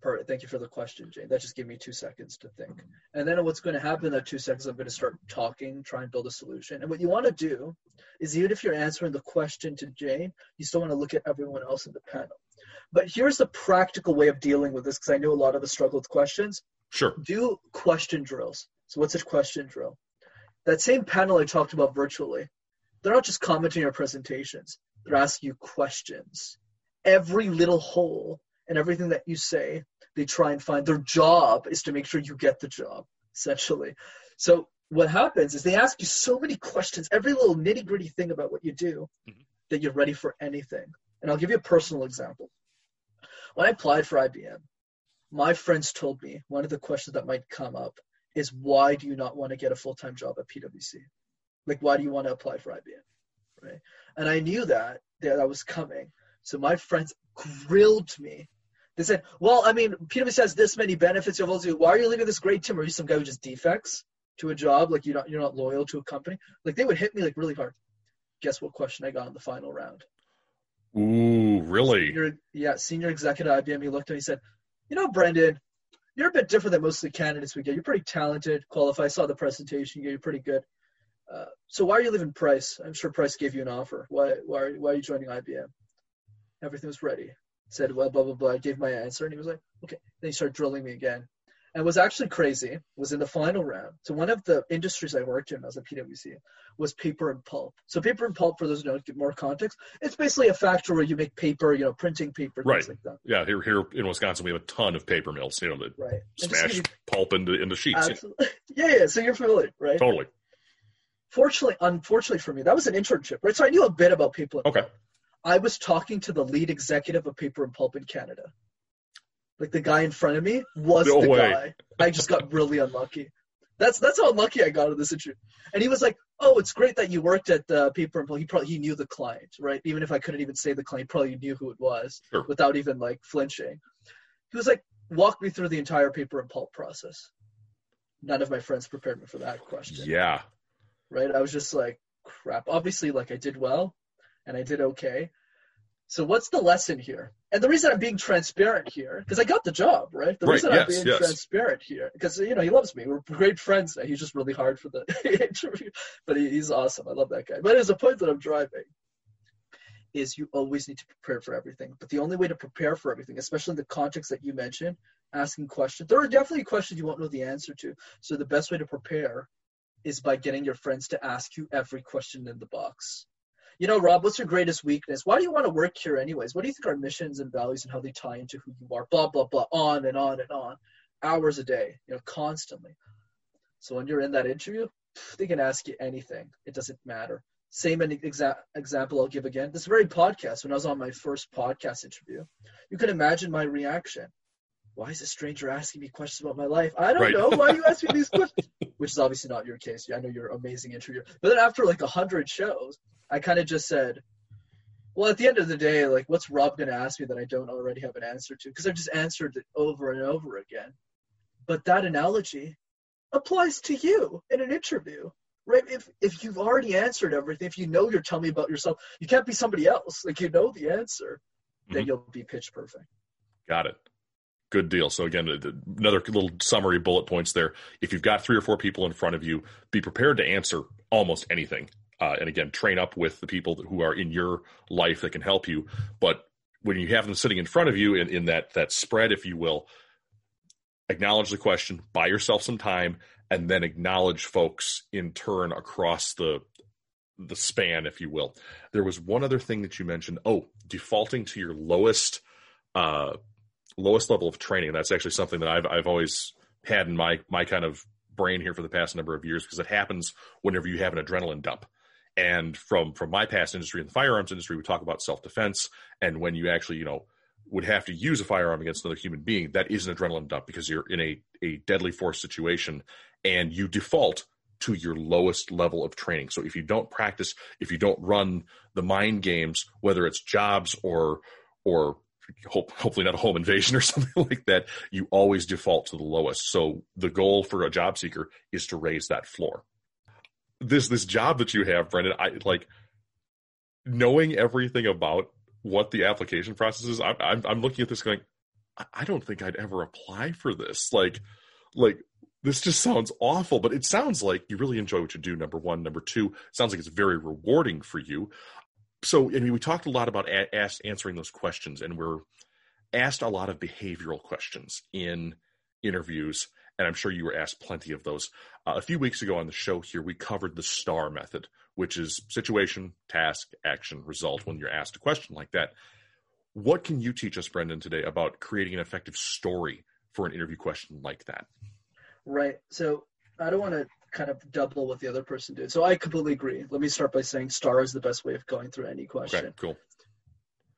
Per, thank you for the question, Jane. That just gave me two seconds to think. And then what's going to happen in that two seconds, I'm going to start talking, try and build a solution. And what you want to do is even if you're answering the question to Jane, you still want to look at everyone else in the panel. But here's the practical way of dealing with this because I know a lot of us struggle with questions. Sure. Do question drills. So what's a question drill? That same panel I talked about virtually, they're not just commenting your presentations. They're asking you questions. Every little hole and everything that you say, they try and find. Their job is to make sure you get the job, essentially. So what happens is they ask you so many questions, every little nitty gritty thing about what you do, mm-hmm. that you're ready for anything. And I'll give you a personal example. When I applied for IBM, my friends told me one of the questions that might come up is why do you not want to get a full time job at PwC? Like, why do you want to apply for IBM? Right. And I knew that that was coming. So my friends grilled me. They said, "Well, I mean, PwC has this many benefits. You have all Why are you leaving this great team? Are you some guy who just defects to a job? Like you're not you're not loyal to a company? Like they would hit me like really hard. Guess what question I got in the final round? Ooh, really? Senior, yeah, senior executive at IBM. He looked at me and said, "You know, Brenden, you're a bit different than most of the candidates we get. You're pretty talented, qualified. I saw the presentation. You're pretty good. Uh, so why are you leaving Price? I'm sure Price gave you an offer. Why why are, why are you joining IBM? Everything was ready. Said well, blah blah blah. I gave my answer, and he was like, okay. Then he started drilling me again. And was actually crazy was in the final round. So one of the industries I worked in, as a PwC, was paper and pulp. So paper and pulp, for those who don't get more context, it's basically a factory where you make paper, you know, printing paper, Right. things like that. Yeah, here here in Wisconsin we have a ton of paper mills, you know, that Right. And just to smash pulp into into sheets. absolutely- yeah, yeah. So you're familiar, right? Totally. Fortunately, unfortunately for me, that was an internship, right? So I knew a bit about paper. and Okay. pulp. I was talking to the lead executive of paper and pulp in Canada. Like the guy in front of me was No the way. guy. I just got really unlucky. That's that's how unlucky I got in this interview. And he was like, "Oh, it's great that you worked at uh, Paper and Pulp." He probably he knew the client, right? Even if I couldn't even say the client, he probably knew who it was Sure. without even like flinching. He was like, "Walk me through the entire Paper and Pulp process." None of my friends prepared me for that question Yeah. right? I was just like, crap. Obviously, like I did well and I did okay. So what's the lesson here? And the reason I'm being transparent here, because I got the job, right? The Right, reason yes, I'm being yes. transparent here, because you know he loves me. We're great friends now. He's just really hard for the interview, but he, he's awesome. I love that guy. But there's a point that I'm driving is you always need to prepare for everything. But the only way to prepare for everything, especially in the context that you mentioned, asking questions, there are definitely questions you won't know the answer to. So the best way to prepare is by getting your friends to ask you every question in the box. You know, Robb, what's your greatest weakness? Why do you want to work here anyways? What do you think our missions and values and how they tie into who you are? Blah, blah, blah, on and on and on. Hours a day, you know, constantly. So when you're in that interview, they can ask you anything. It doesn't matter. Same exa- example I'll give again. This very podcast, when I was on my first podcast interview, you can imagine my reaction. Why is a stranger asking me questions about my life? I don't Right. know. Why are you asking me these questions? Which is obviously not your case. I know you're an amazing interviewer. But then after like a hundred shows, I kind of just said, well, at the end of the day, like, what's Robb going to ask me that I don't already have an answer to? Because I've just answered it over and over again. But that analogy applies to you in an interview, right? If if you've already answered everything, if you know you're telling me about yourself, you can't be somebody else. Like you know the answer, then Mhm. you'll be pitch perfect. Got it. Good deal. So again, th- th- another little summary bullet points there. If you've got three or four people in front of you, be prepared to answer almost anything. Uh, and again, train up with the people who are in your life that can help you. But when you have them sitting in front of you in, in that that spread, if you will, acknowledge the question, buy yourself some time, and then acknowledge folks in turn across the the span, if you will. There was one other thing that you mentioned. Oh, defaulting to your lowest uh, lowest level of training. That's actually something that I've I've always had in my my kind of brain here for the past number of years because it happens whenever you have an adrenaline dump. And from from my past industry in the firearms industry, we talk about self defense, and when you actually you know would have to use a firearm against another human being, that is an adrenaline dump because you're in a a deadly force situation, and you default to your lowest level of training. So if you don't practice, if you don't run the mind games, whether it's jobs or or hope, hopefully not a home invasion or something like that, you always default to the lowest. So the goal for a job seeker is to raise that floor. This this job that you have, Brenden, I like knowing everything about what the application process is. I'm I'm, I'm looking at this going, I, I don't think I'd ever apply for this. Like like this just sounds awful, but it sounds like you really enjoy what you do. Number one, number two, sounds like it's very rewarding for you. So, I mean, we talked a lot about a- ask, answering those questions, and we're asked a lot of behavioral questions in interviews, and I'm sure you were asked plenty of those. Uh, a few weeks ago on the show here, we covered the STAR method, which is situation, task, action, result. When you're asked a question like that, what can you teach us, Brenden, today about creating an effective story for an interview question like that? Right. So I don't want to kind of double what the other person did. So I completely agree. Let me start by saying star is the best way of going through any question. Okay, cool.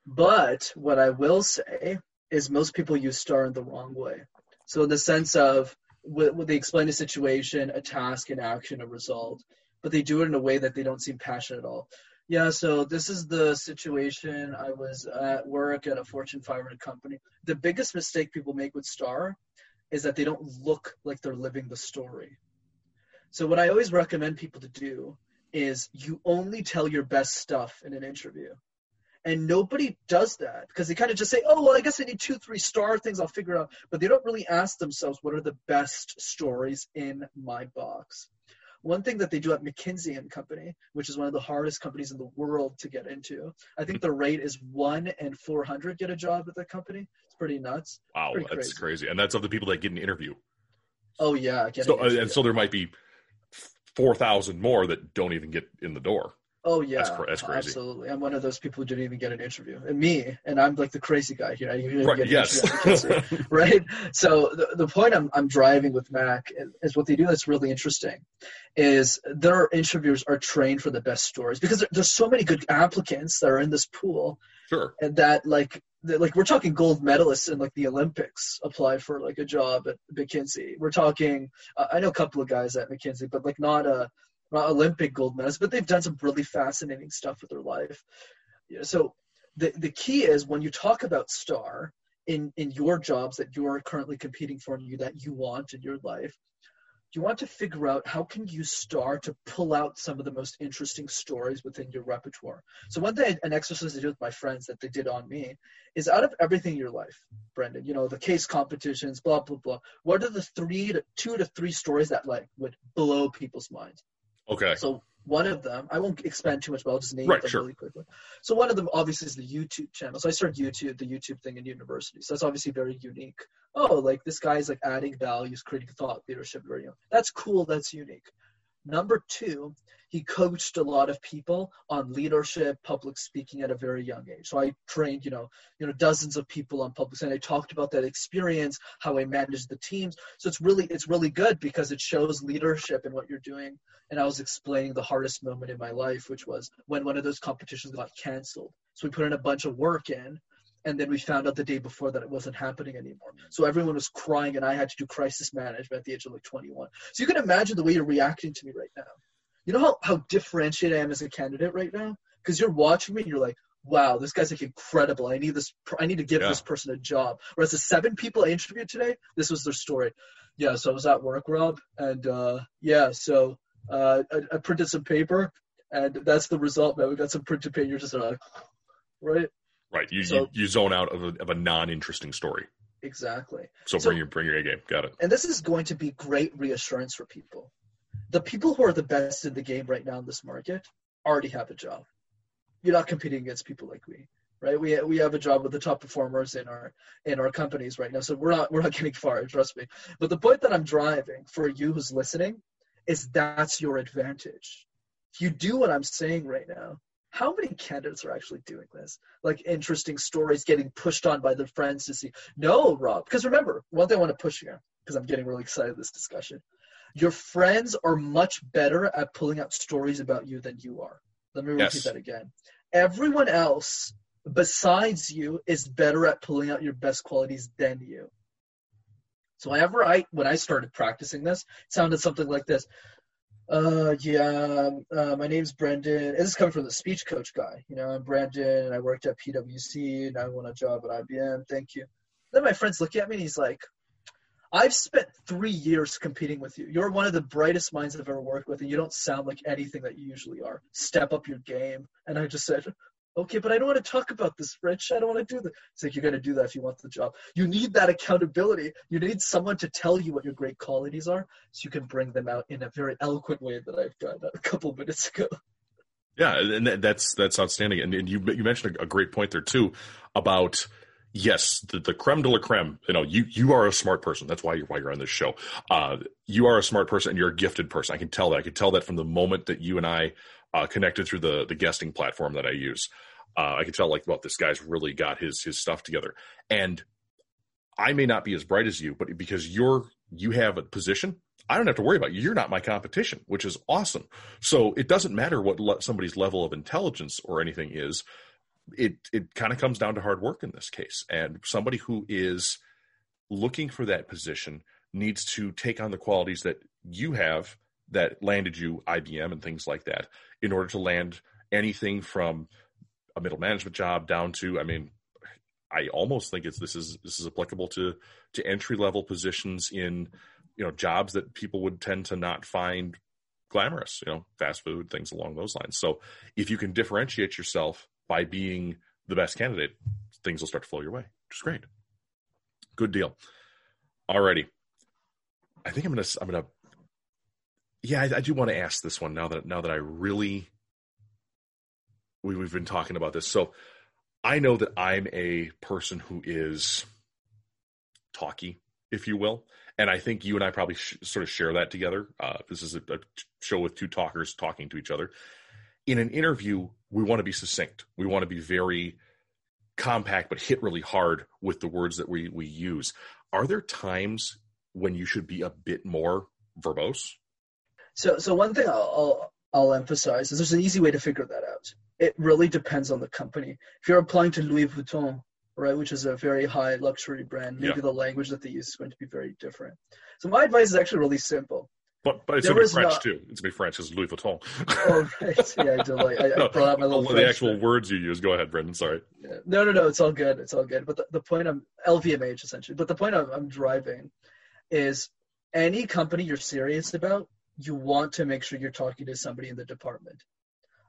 But what I will say is most people use star in the wrong way. So in the sense of wh- when they explain a situation, a task, an action, a result, but they do it in a way that they don't seem passionate at all. Yeah, so this is the situation. I was at work at a Fortune 500 company. The biggest mistake people make with Star is that they don't look like they're living the story. So, what I always recommend people to do is you only tell your best stuff in an interview. And nobody does that because they kind of just say, oh, well, I guess I need two, three star things I'll figure out. But they don't really ask themselves, what are the best stories in my box? One thing that they do at McKinsey and Company, which is one of the hardest companies in the world to get into, I think the rate is one in 400 get a job at the company. It's pretty nuts. Wow, Pretty that's crazy. crazy. And that's of the people that get an interview. Oh, yeah. So, uh, and so there might be 4,000 more that don't even get in the door. Oh yeah, That's cra- that's crazy. Absolutely, I'm one of those people who didn't even get an interview, and me, and I'm like the crazy guy here. I didn't Right, get an yes. interview at McKinsey, right? So the, the point I'm I'm driving with Mac is what they do that's really interesting, is their interviewers are trained for the best stories because there, there's so many good applicants that are in this pool, Sure. and that like like we're talking gold medalists in like the Olympics apply for like a job at McKinsey. We're talking uh, I know a couple of guys at McKinsey, but like not a not Olympic gold medals, but they've done some really fascinating stuff with their life. So the the key is when you talk about star in in your jobs that you're currently competing for and you that you want in your life, you want to figure out how can you start to pull out some of the most interesting stories within your repertoire. So one thing, an exercise I do with my friends that they did on me is out of everything in your life, Brenden, you know, the case competitions, blah blah blah. What are the three to two to three stories that like would blow people's minds? Okay. So one of them, I won't expand too much, but I'll just name Right, them sure. really quickly. So one of them obviously is the YouTube channel. So I started YouTube, the YouTube thing in university. So that's obviously very unique. Oh, like this guy's like adding values, creating thought leadership, very young. That's cool. That's unique. Number two, he coached a lot of people on leadership, public speaking at a very young age. So I trained, you know, you know, dozens of people on public and I talked about that experience, how I managed the teams. So it's really it's really good because it shows leadership in what you're doing. And I was explaining the hardest moment in my life, which was when one of those competitions got canceled. So we put in a bunch of work in and then we found out the day before that it wasn't happening anymore. So everyone was crying, and I had to do crisis management at the age of like 21. So you can imagine the way you're reacting to me right now. You know how, how differentiated I am as a candidate right now? Because you're watching me and you're like, wow, this guy's like incredible. I need this. I need to give Yeah. this person a job. Whereas the seven people I interviewed today, this was their story. Yeah, so I was at work, Robb, and uh, yeah, so uh, I, I printed some paper, and that's the result. Man, we got some printed paper. You're just like, right? Right. You, So- you, you zone out of a, of a non interesting story. Exactly. So, So- bring your bring your A game. Got it. and this is going to be great reassurance for people. The people who are the best in the game right now in this market already have a job. You're not competing against people like we, right? We we have a job with the top performers in our in our companies right now, so we're not we're not getting far. Trust me. But the point that I'm driving for you who's listening is that's your advantage. If you do what I'm saying right now, how many candidates are actually doing this? Like interesting stories getting pushed on by their friends to see. No, Robb, because remember, one thing I want to push here, because I'm getting really excited this discussion. Your friends are much better at pulling out stories about you than you are. Let me repeat Yes. that again. Everyone else besides you is better at pulling out your best qualities than you. So whenever I when I started practicing this, it sounded something like this. Uh, yeah, uh, my name's Brenden. This is coming from the speech coach guy. You know, I'm Brenden, and I worked at PwC, and I won a job at IBM. Thank you. Then my friends look at me, and he's like, I've spent three years competing with you. You're one of the brightest minds I've ever worked with, and you don't sound like anything that you usually are. Step up your game. And I just said, okay, but I don't want to talk about this, Rich. I don't want to do that. It's like, you're going to do that if you want the job. You need that accountability. You need someone to tell you what your great qualities are so you can bring them out in a very eloquent way that I've done a couple minutes ago. Yeah, and that's that's outstanding. And, and you you mentioned a, a great point there too about yes, the, the creme de la creme. You know, you you are a smart person. That's why you're why you're on this show. Uh, you are a smart person and you're a gifted person. I can tell that. I can tell that from the moment that you and I uh, connected through the the guesting platform that I use. Uh, I can tell like, well, this guy's really got his his stuff together. And I may not be as bright as you, but because you're you have a position, I don't have to worry about you. You're not my competition, which is awesome. So it doesn't matter what le- somebody's level of intelligence or anything is. It it kind of comes down to hard work in this case, and somebody who is looking for that position needs to take on the qualities that you have that landed you IBM and things like that in order to land anything from a middle management job down to, I mean, I almost think it's this is this is applicable to to entry level positions in you know jobs that people would tend to not find glamorous, you know, fast food things along those lines. So if you can differentiate yourself by being the best candidate, things will start to flow your way, which is great. Good deal. Alrighty. I think I'm gonna I'm gonna yeah, I, I do want to ask this one now that now that I really we, we've been talking about this. So I know that I'm a person who is talky, if you will, and I think you and I probably sh- sort of share that together. Uh, this is a, a show with two talkers talking to each other. In an interview, we want to be succinct. We want to be very compact, but hit really hard with the words that we we use. Are there times when you should be a bit more verbose? So, so one thing I'll, I'll, I'll emphasize is there's an easy way to figure that out. It really depends on the company. If you're applying to Louis Vuitton, right, which is a very high luxury brand, maybe yeah. the language that they use is going to be very different. So my advice is actually really simple. But, but it's going to be French not... too. It's going to be French because Louis Vuitton. oh, right. Yeah, I do like. I, no, I brought out my little. The French actual thing. words you use. Go ahead, Brenden. Sorry. Yeah. No, no, no. It's all good. It's all good. But the, the point I'm LVMH essentially. But the point I'm, I'm driving is any company you're serious about, you want to make sure you're talking to somebody in the department.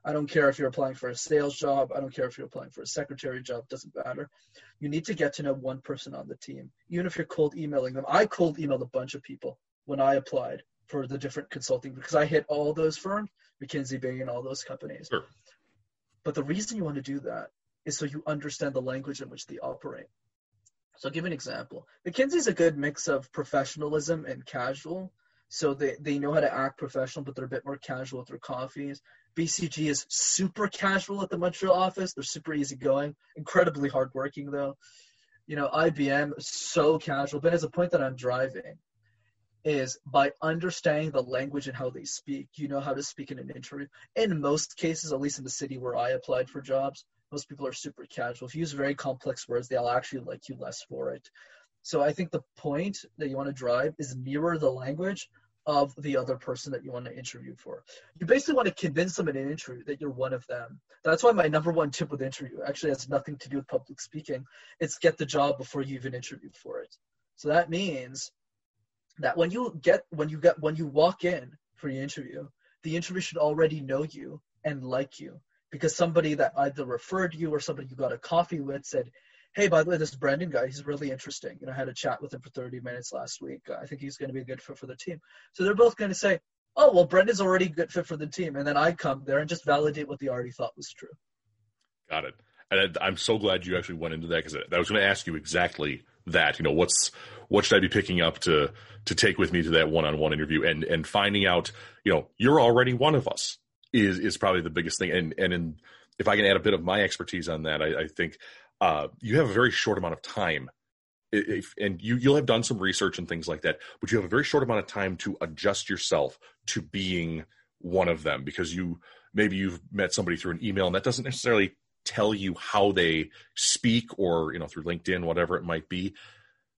I don't care if you're applying for a sales job. I don't care if you're applying for a secretary job. Doesn't matter. You need to get to know one person on the team, even if you're cold emailing them. I cold emailed a bunch of people when I applied for the different consulting because I hit all those firms, McKinsey, Bain, and all those companies. Sure. But the reason you want to do that is so you understand the language in which they operate. So I'll give an example. McKinsey's a good mix of professionalism and casual. So they, they know how to act professional, but they're a bit more casual with their coffees. BCG is super casual at the Montreal office. They're super easygoing, incredibly hardworking though. You know, IBM is so casual. But as a point that I'm driving is by understanding the language and how they speak, you know how to speak in an interview. In most cases, at least in the city where I applied for jobs, most people are super casual. If you use very complex words, they'll actually like you less for it. So I think the point that you want to drive is mirror the language of the other person that you want to interview for. You basically want to convince them in an interview that you're one of them. That's why my number one tip with interview actually has nothing to do with public speaking. It's get the job before you even interview for it. So that means that when you get when you get when you walk in for your interview, the interview should already know you and like you because somebody that either referred you or somebody you got a coffee with said, hey, by the way, this Brenden guy, he's really interesting. You know, I had a chat with him for 30 minutes last week. I think he's going to be a good fit for the team. So they're both going to say, oh, well, Brenden's already a good fit for the team. And then I come there and just validate what they already thought was true. Got it. And I'm so glad you actually went into that because I was going to ask you exactly that. You know, what's what should I be picking up to to take with me to that one-on-one interview and and finding out, you know, you're already one of us is is probably the biggest thing. And and in, if I can add a bit of my expertise on that, I, I think uh, you have a very short amount of time if, and you you'll have done some research and things like that but you have a very short amount of time to adjust yourself to being one of them because you maybe you've met somebody through an email and that doesn't necessarily tell you how they speak or you know through linkedin whatever it might be.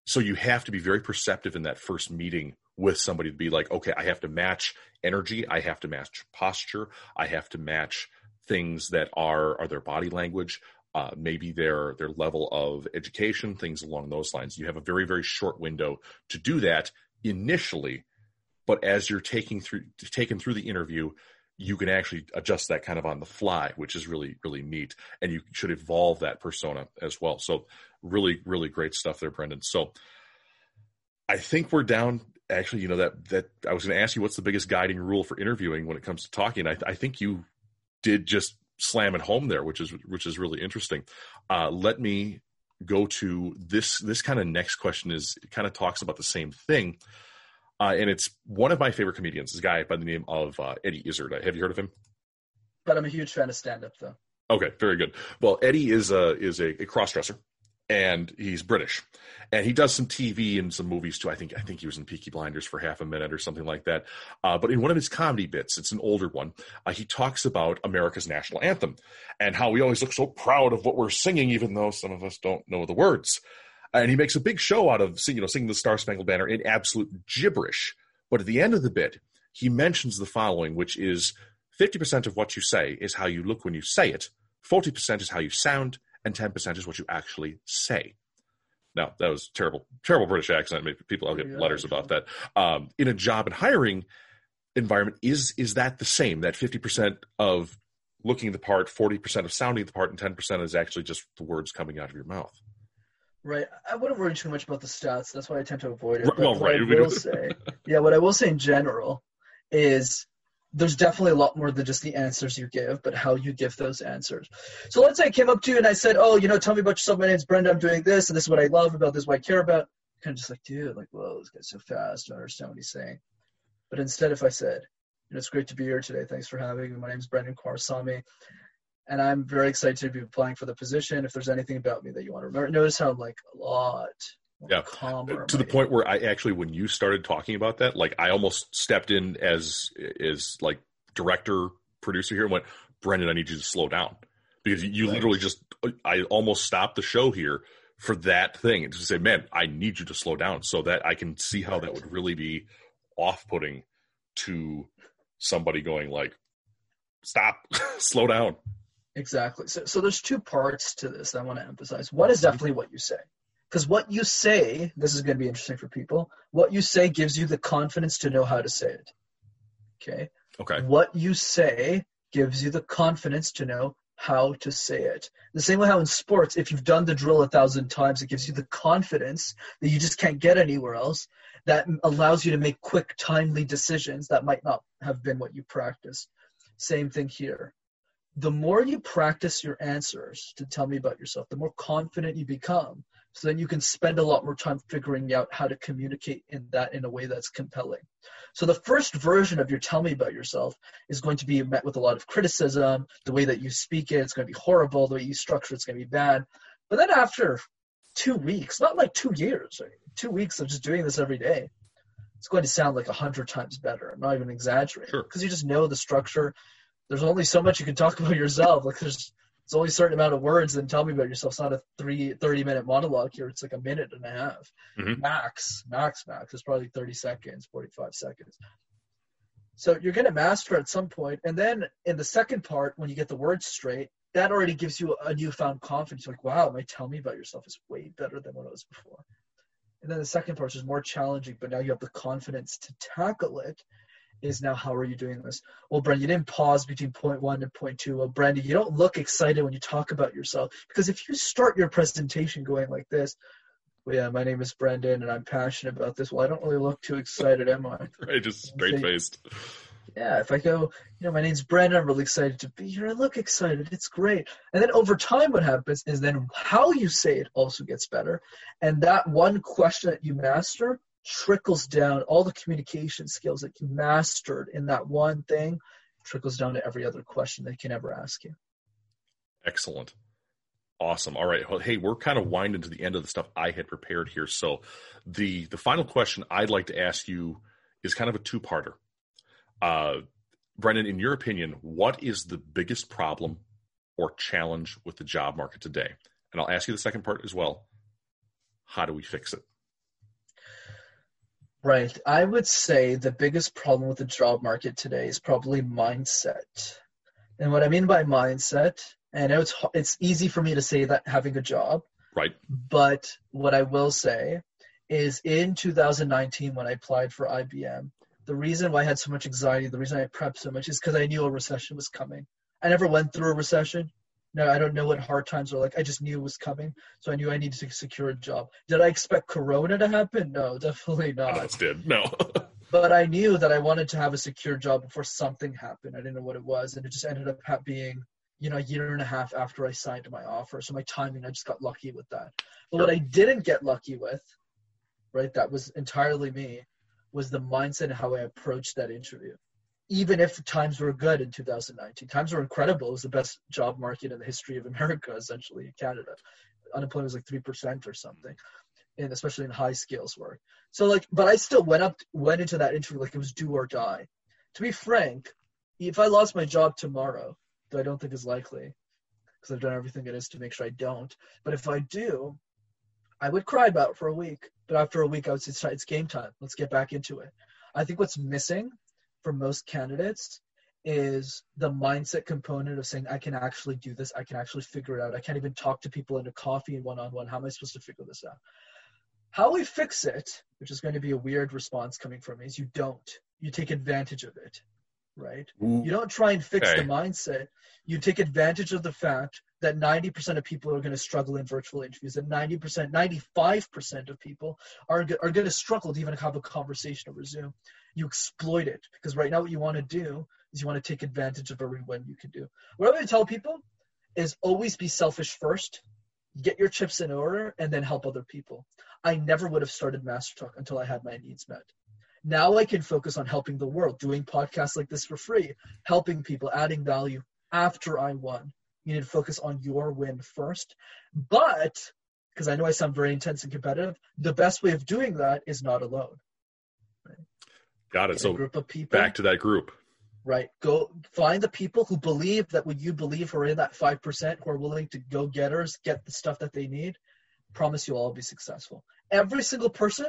So you have to be very perceptive in that first meeting with somebody to be like okay i have to match energy. I have to match posture. I have to match things that are are their body language uh, maybe their their level of education, things along those lines. You have a very very short window to do that initially, but as you're taking through taken through the interview, you can actually adjust that kind of on the fly, which is really really neat, and you should evolve that persona as well. So really really great stuff there, Brenden. So I think we're down. Actually, you know that that I was going to ask you what's the biggest guiding rule for interviewing when it comes to talking. I, I think you did just slam it home there, which is which is really interesting. Uh, let me go to this. This kind of next question is kind of talks about the same thing, uh, and it's one of my favorite comedians. This guy by the name of uh, Eddie Izzard. Have you heard of him? But I'm a huge fan of stand up, though. Okay, very good. Well, Eddie is a is a, a cross dresser, and he's British, and he does some TV and some movies too. I think I think he was in Peaky Blinders for half a minute or something like that. Uh, but in one of his comedy bits, it's an older one. Uh, he talks about America's national anthem and how we always look so proud of what we're singing, even though some of us don't know the words. And he makes a big show out of you know singing the Star Spangled Banner in absolute gibberish. But at the end of the bit, he mentions the following, which is 50% of what you say is how you look when you say it, 40% is how you sound, and 10% is what you actually say. Now, that was terrible, terrible British accent. Maybe people will get Yeah, letters about that. Um, in a job and hiring environment, is is that the same? That 50% of looking the part, 40% of sounding the part, and 10% is actually just the words coming out of your mouth. Right. I wouldn't worry too much about the stats. That's why I tend to avoid it. Right, well, But what right, I will say, yeah, what I will say in general is there's definitely a lot more than just the answers you give, but how you give those answers. So let's say I came up to you and I said, "Oh, you know, tell me about yourself. My name's Brenda. I'm doing this, and this is what I love about this, is what I care about." Kind of just like, dude, like, whoa, this guy's so fast. I don't understand what he's saying. But instead, if I said, "You know, it's great to be here today. Thanks for having me. My name's Brenden Kumarasamy." And I'm very excited to be applying for the position. If there's anything about me that you want to remember, notice how I'm like a lot Yeah. calmer. to the point where I actually, when you started talking about that, like I almost stepped in as as like director producer here and went, Brenden, I need you to slow down because you, Right. literally just I almost stopped the show here for that thing and to say, man, I need you to slow down so that I can see how that would really be off putting to somebody going like, stop, slow down. Exactly. So, so there's two parts to this that I want to emphasize. One is mm-hmm. definitely what you say. Because what you say, this is going to be interesting for people, what you say gives you the confidence to know how to say it. Okay? Okay. What you say gives you the confidence to know how to say it. The same way how in sports, if you've done the drill a thousand times, it gives you the confidence that you just can't get anywhere else that allows you to make quick, timely decisions that might not have been what you practiced. Same thing here. The more you practice your answers to tell me about yourself, the more confident you become. So then you can spend a lot more time figuring out how to communicate in that in a way that's compelling. So the first version of your tell me about yourself is going to be met with a lot of criticism. The way that you speak it, it's going to be horrible. The way you structure it's going to be bad. But then after two weeks, not like two years, right? two weeks of just doing this every day, it's going to sound like a hundred times better. I'm not even exaggerating Sure. because you just know the structure. There's only so much you can talk about yourself. Like there's it's only a certain amount of words. Then tell me about yourself. It's not a three 30 minute monologue here. It's like a minute and a half Mhm. max. Max max. It's probably 30 seconds, 45 seconds. So you're going to master at some point, and then in the second part, when you get the words straight, that already gives you a newfound confidence. You're like, wow, my tell me about yourself is way better than what it was before. And then the second part is more challenging, but now you have the confidence to tackle it. Is now how are you doing this? Well, Brenden, you didn't pause between point one and point two. Well, Brenden, you don't look excited when you talk about yourself because if you start your presentation going like this, well, yeah, my name is Brenden and I'm passionate about this. Well, I don't really look too excited, am I? Right. Just straight faced. Yeah, if I go, you know, my name's Brenden, I'm really excited to be here. I look excited. It's great. And then over time, what happens is then how you say it also gets better. And that one question that you master trickles down all the communication skills that you mastered in that one thing trickles down to every other question they can ever ask you. Excellent. Awesome. All right. Well, hey, we're kind of winding to the end of the stuff I had prepared here. So the the final question I'd like to ask you is kind of a two-parter. Uh Brenden, in your opinion, what is the biggest problem or challenge with the job market today? And I'll ask you the second part as well. How do we fix it? Right. I would say the biggest problem with the job market today is probably mindset. And what I mean by mindset, and it's it's easy for me to say that having a job, Right? but what I will say is in 2019 when I applied for IBM, the reason why I had so much anxiety, the reason I prepped so much is because I knew a recession was coming. I never went through a recession. No, I don't know what hard times are like. I just knew it was coming, so I knew I needed to secure a job. Did I expect Corona to happen? No, definitely not. almost did. No. But I knew that I wanted to have a secure job before something happened. I didn't know what it was, and it just ended up being, you know, a year and a half after I signed my offer. So my timing, I just got lucky with that. But what I didn't get lucky with, right, that was entirely me, was the mindset and how I approached that interview. Even if the times were good in 2019, times were incredible. It was the best job market in the history of America, essentially, in Canada. Unemployment was like 3% or something, and especially in high skills work. So like, but I still went up, went into that interview like it was do or die. To be frank, if I lost my job tomorrow, though I don't think is likely, because I've done everything it is to make sure I don't. But if I do, I would cry about it for a week. But after a week, I would say it's game time. Let's get back into it. I think what's missing for most candidates is the mindset component of saying, I can actually do this. I can actually figure it out. I can't even talk to people in a coffee and one on one. How am I supposed to figure this out? How we fix it, which is going to be a weird response coming from me, is you don't. You take advantage of it, right? You don't try and fix Okay. the mindset. You take advantage of the fact that 90% of people are going to struggle in virtual interviews, and 90%, 95% of people are, are going to struggle to even have a conversation over Zoom. You exploit it because right now what you want to do is you want to take advantage of every win you can do. What I'm going to tell people is always be selfish first, get your chips in order, and then help other people. I never would have started MasterTalk until I had my needs met. Now I can focus on helping the world, doing podcasts like this for free, helping people, adding value after I won. You need to focus on your win first. But, because I know I sound very intense and competitive, the best way of doing that is not alone. got it. Get So group of people. back to that group. right go find the people who believe that what you believe who are in that 5% who are willing to go getters get the stuff that they need promise you'll all be successful every single person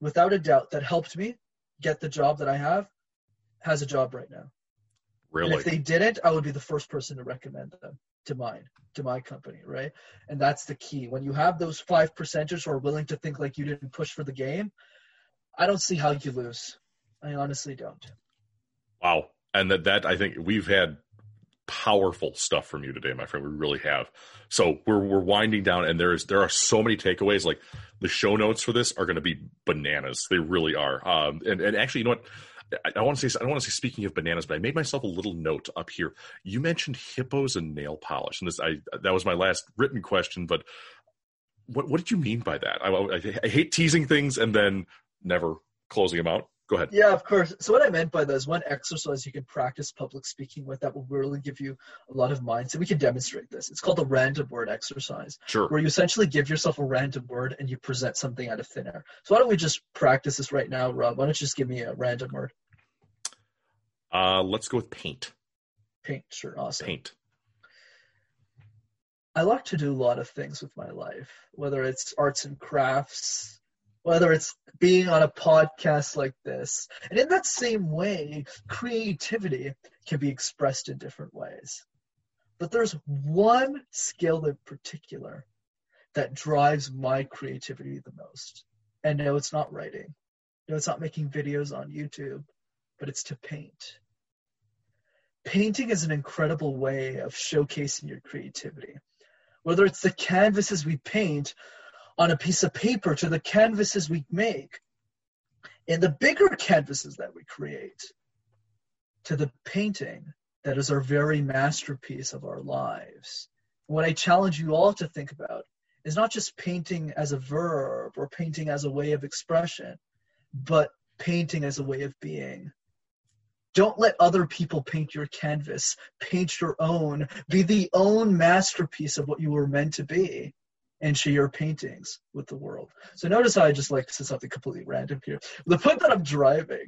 without a doubt that helped me get the job that i have has a job right now. And Really? if they didn't i would be the first person to recommend them to mine to my company right? And that's the key. When you have those five percenters who are willing to think like you didn't push for the game i don't see how you lose. I honestly don't. Wow. And that, that I think we've had powerful stuff from you today, my friend. We really have. So we're we're winding down, and there's there are so many takeaways. Like the show notes for this are going to be bananas. They really are. Um, and and actually, you know what? I, I want to say I don't want to say speaking of bananas, but I made myself a little note up here. You mentioned hippos and nail polish, and this I that was my last written question. But what what did you mean by that? I, I, I hate teasing things and then never closing them out. Go ahead. Yeah, of course. So what I meant by that is one exercise you can practice public speaking with that will really give you a lot of mindset. We can demonstrate this. It's called the random word exercise, Sure. where you essentially give yourself a random word and you present something out of thin air. So why don't we just practice this right now, Robb? Why don't you just give me a random word? Uh, let's go with paint. Paint. Sure. Awesome. Paint. I like to do a lot of things with my life, whether it's arts and crafts, whether it's being on a podcast like this. And in that same way, creativity can be expressed in different ways. But there's one skill in particular that drives my creativity the most. And no, it's not writing. No, it's not making videos on YouTube, but it's to paint. Painting is an incredible way of showcasing your creativity whether it's the canvases we paint on a piece of paper to the canvases we make and the bigger canvases that we create to the painting that is our very masterpiece of our lives. What I challenge you all to think about is not just painting as a verb or painting as a way of expression, but painting as a way of being. Don't let other people paint your canvas. Paint your own. Be the own masterpiece of what you were meant to be and share your paintings with the world. So notice how I just like said something completely random here. The point that I'm driving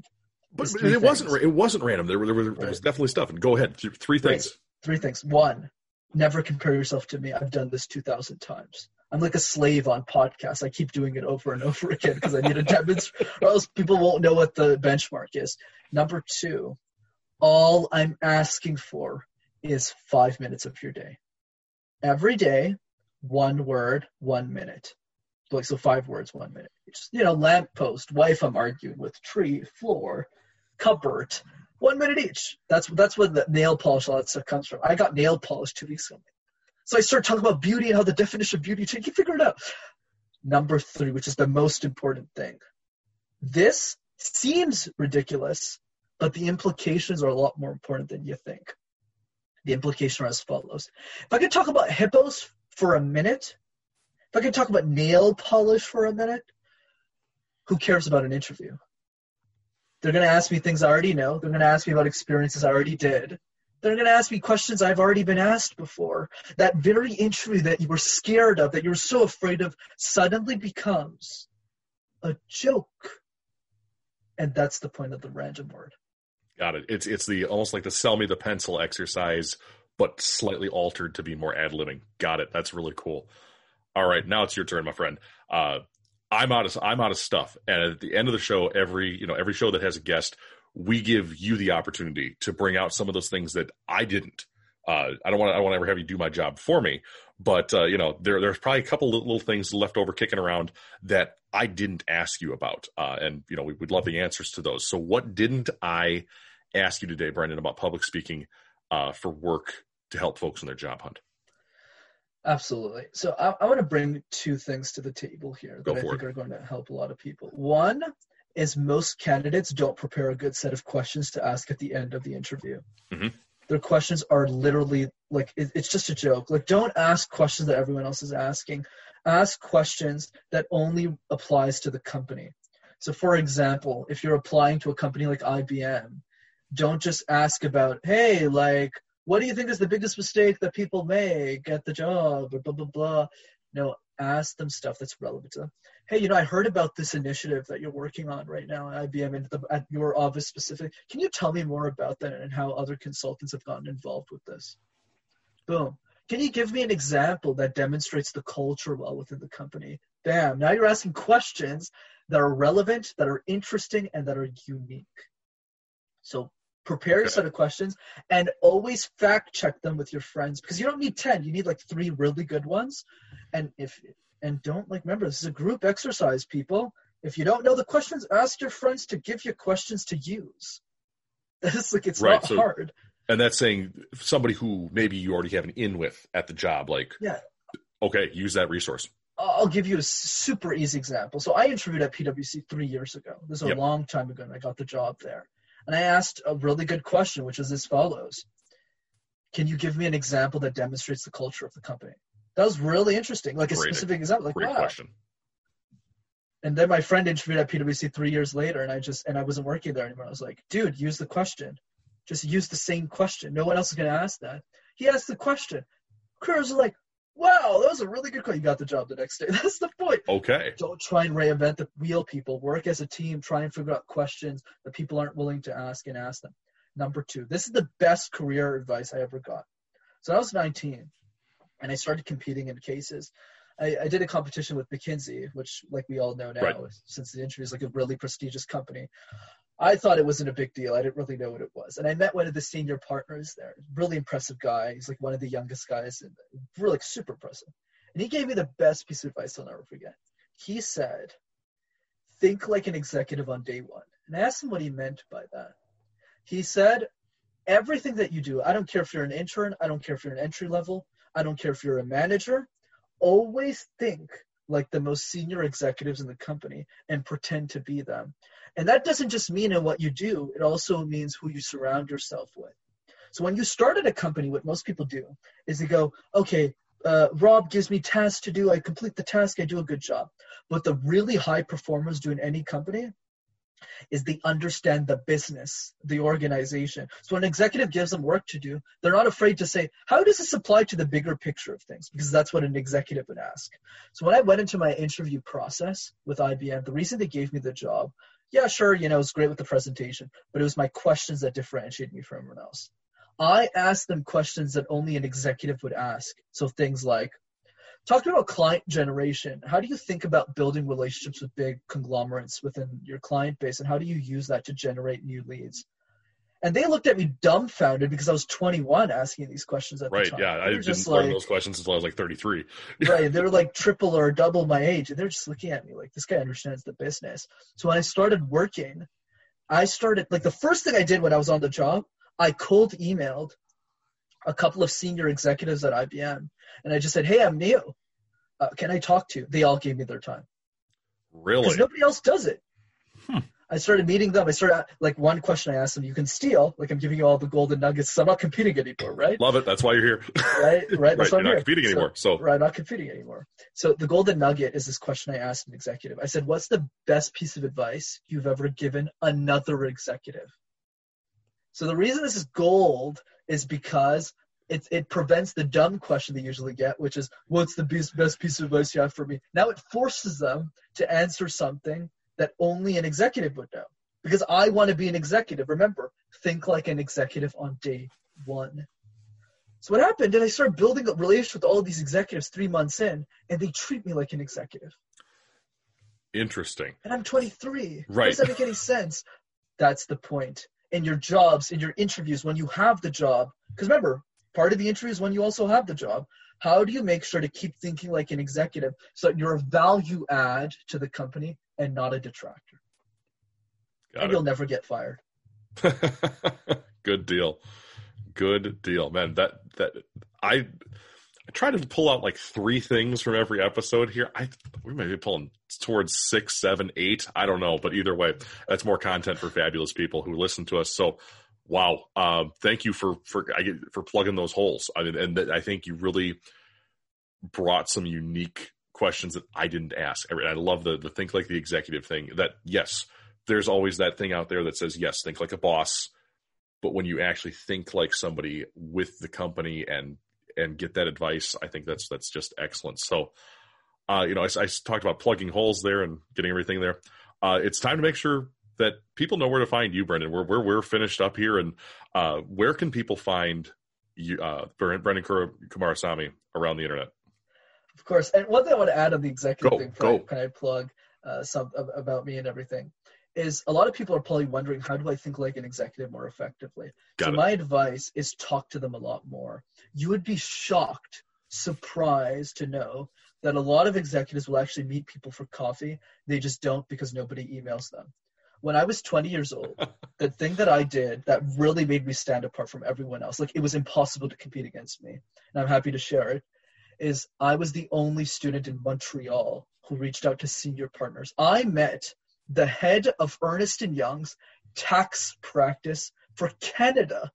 But, but it wasn't. It wasn't random. There were there, were, there was definitely stuff. And go ahead. Th- Three Right. things. Three things. One, never compare yourself to me. I've done this 2,000 times. I'm like a slave on podcasts. I keep doing it over and over again because I need to demonstrate, or else people won't know what the benchmark is. Number two, all I'm asking for is five minutes of your day. Every day, one word, one minute. Like so, five words, one minute. Just, you know, lamppost, wife I'm arguing with, tree, floor, cupboard, one minute each. That's that's where the nail polish all that stuff comes from. I got nail polish two weeks ago. So I started talking about beauty and how the definition of beauty changed. You figure it out. Number three, which is the most important thing. This seems ridiculous, but the implications are a lot more important than you think. The implications are as follows. If I could talk about hippos for a minute, if I could talk about nail polish for a minute, who cares about an interview? They're going to ask me things I already know. They're going to ask me about experiences I already did. They're going to ask me questions I've already been asked before. That very interview that you were scared of, that you were so afraid of, suddenly becomes a joke. And that's the point of the random word. Got it. It's it's the almost like the sell me the pencil exercise, but slightly altered to be more ad libbing. Got it. That's really cool. All right, now it's your turn, my friend. Uh, I'm out of I'm out of stuff, and at the end of the show, every you know every show that has a guest, we give you the opportunity to bring out some of those things that I didn't. Uh, I don't want. I don't want to ever have you do my job for me, but uh, you know, there there's probably a couple little, things left over kicking around that I didn't ask you about, uh, and you know, we would love the answers to those. So, what didn't I ask you today, Brenden, about public speaking uh, for work to help folks in their job hunt? Absolutely. So I, I want to bring two things to the table here that I think it. are going to help a lot of people. One is most candidates don't prepare a good set of questions to ask at the end of the interview. Mm-hmm. Their questions are literally like it, it's just a joke. Like don't ask questions that everyone else is asking. Ask questions that only applies to the company. So for example, if you're applying to a company like IBM, don't just ask about, hey, like what do you think is the biggest mistake that people make at the job or blah blah blah. No ask them stuff that's relevant to them. Hey you know i heard about this initiative that you're working on right now at ibm and the, at your office specific. Can you tell me more about that and how other consultants have gotten involved with this? Boom. Can you give me an example that demonstrates the culture well within the company? Bam. Now you're asking questions that are relevant that are interesting and that are unique. So prepare a set of questions and always fact check them with your friends because you don't need 10 you need like three really good ones and if and don't like remember this is a group exercise people if you don't know the questions ask your friends to give you questions to use that's like it's right, not so, hard and that's saying somebody who maybe you already have an in with at the job like yeah okay use that resource I'll give you a super easy example. So I interviewed at PwC three years ago. This is a yep. long time ago, and I got the job there. And I asked a really good question, which is as follows Can you give me an example that demonstrates the culture of the company? That was really interesting. Like a Great. specific example. Like, Great wow. question. And then my friend interviewed at PwC three years later, and I just and I wasn't working there anymore. I was like, dude, use the question. Just use the same question. No one else is gonna ask that. He asked the question. Recruiters are like, wow, that was a really good call. You got the job the next day. That's the point. Okay. Don't try and reinvent the wheel, people. Work as a team. Try and figure out questions that people aren't willing to ask and ask them. Number two, this is the best career advice I ever got. So I was 19 and I started competing in cases. I, I did a competition with McKinsey, which, like we all know now, right. since the interview is like a really prestigious company. I thought it wasn't a big deal. I didn't really know what it was. And I met one of the senior partners there. Really impressive guy. He's like one of the youngest guys and really like, super impressive. And he gave me the best piece of advice I'll never forget. He said, think like an executive on day one. And I asked him what he meant by that. He said, everything that you do, I don't care if you're an intern, I don't care if you're an entry level, I don't care if you're a manager, always think like the most senior executives in the company and pretend to be them. And that doesn't just mean in what you do, it also means who you surround yourself with. So when you start at a company, what most people do is they go, okay, uh, Robb gives me tasks to do. I complete the task. I do a good job. But the really high performers do in any company is they understand the business, the organization. So when an executive gives them work to do, they're not afraid to say, how does this apply to the bigger picture of things? Because that's what an executive would ask. So when I went into my interview process with IBM, the reason they gave me the job, yeah, sure, you know, it was great with the presentation, but it was my questions that differentiated me from everyone else. I asked them questions that only an executive would ask. So things like, Talking about client generation, how do you think about building relationships with big conglomerates within your client base, and how do you use that to generate new leads? And they looked at me dumbfounded because I was 21 asking these questions at right, the time. Right, yeah, I didn't learn like, those questions until I was like 33. right, they were like triple or double my age, and they're just looking at me like this guy understands the business. So when I started working, I started like the first thing I did when I was on the job, I cold emailed a couple of senior executives at IBM, and I just said, "Hey, I'm new. Uh, can I talk to you?" They all gave me their time. Really? Because nobody else does it. Hmm. I started meeting them. I started like one question I asked them: "You can steal, like I'm giving you all the golden nuggets. So I'm not competing anymore, right? Love it. That's why you're here. right, right. That's right. You're not competing so, anymore. So right, not competing anymore. So the golden nugget is this question I asked an executive. I said, "What's the best piece of advice you've ever given another executive?" So the reason this is gold is because it, it prevents the dumb question they usually get, which is, what's the best, best piece of advice you have for me? Now it forces them to answer something that only an executive would know. Because I want to be an executive. Remember, think like an executive on day one. So what happened is I started building a relationship with all these executives three months in, and they treat me like an executive. Interesting. And I'm 23. Right. Does that make any sense? That's the point. In your jobs, in your interviews, when you have the job, because remember, part of the interview is when you also have the job. How do you make sure to keep thinking like an executive so that you're a value add to the company and not a detractor? Got and it. you'll never get fired. Good deal. Good deal, man. That that I I try to pull out like three things from every episode here. I we may be pulling towards six, seven, eight. I don't know, but either way, that's more content for fabulous people who listen to us. So, wow, um, thank you for for I get, for plugging those holes. I mean, and th- I think you really brought some unique questions that I didn't ask. I, I love the the think like the executive thing. That yes, there's always that thing out there that says yes, think like a boss. But when you actually think like somebody with the company and and get that advice, I think that's that's just excellent. So, uh, you know, I, I, talked about plugging holes there and getting everything there. Uh, it's time to make sure that people know where to find you, Brenden. We're we're, we're finished up here, and uh, where can people find you, uh, Brenden Kumarasamy around the internet? Of course, and one thing I want to add on the executive go, thing, go. can I plug uh, some about me and everything? Is a lot of people are probably wondering how do I think like an executive more effectively? Got so it. my advice is talk to them a lot more. You would be shocked, surprised to know that a lot of executives will actually meet people for coffee. They just don't because nobody emails them. When I was 20 years old, the thing that I did that really made me stand apart from everyone else, like it was impossible to compete against me, and I'm happy to share it, is I was the only student in Montreal who reached out to senior partners. I met the head of Ernst and Young's tax practice for Canada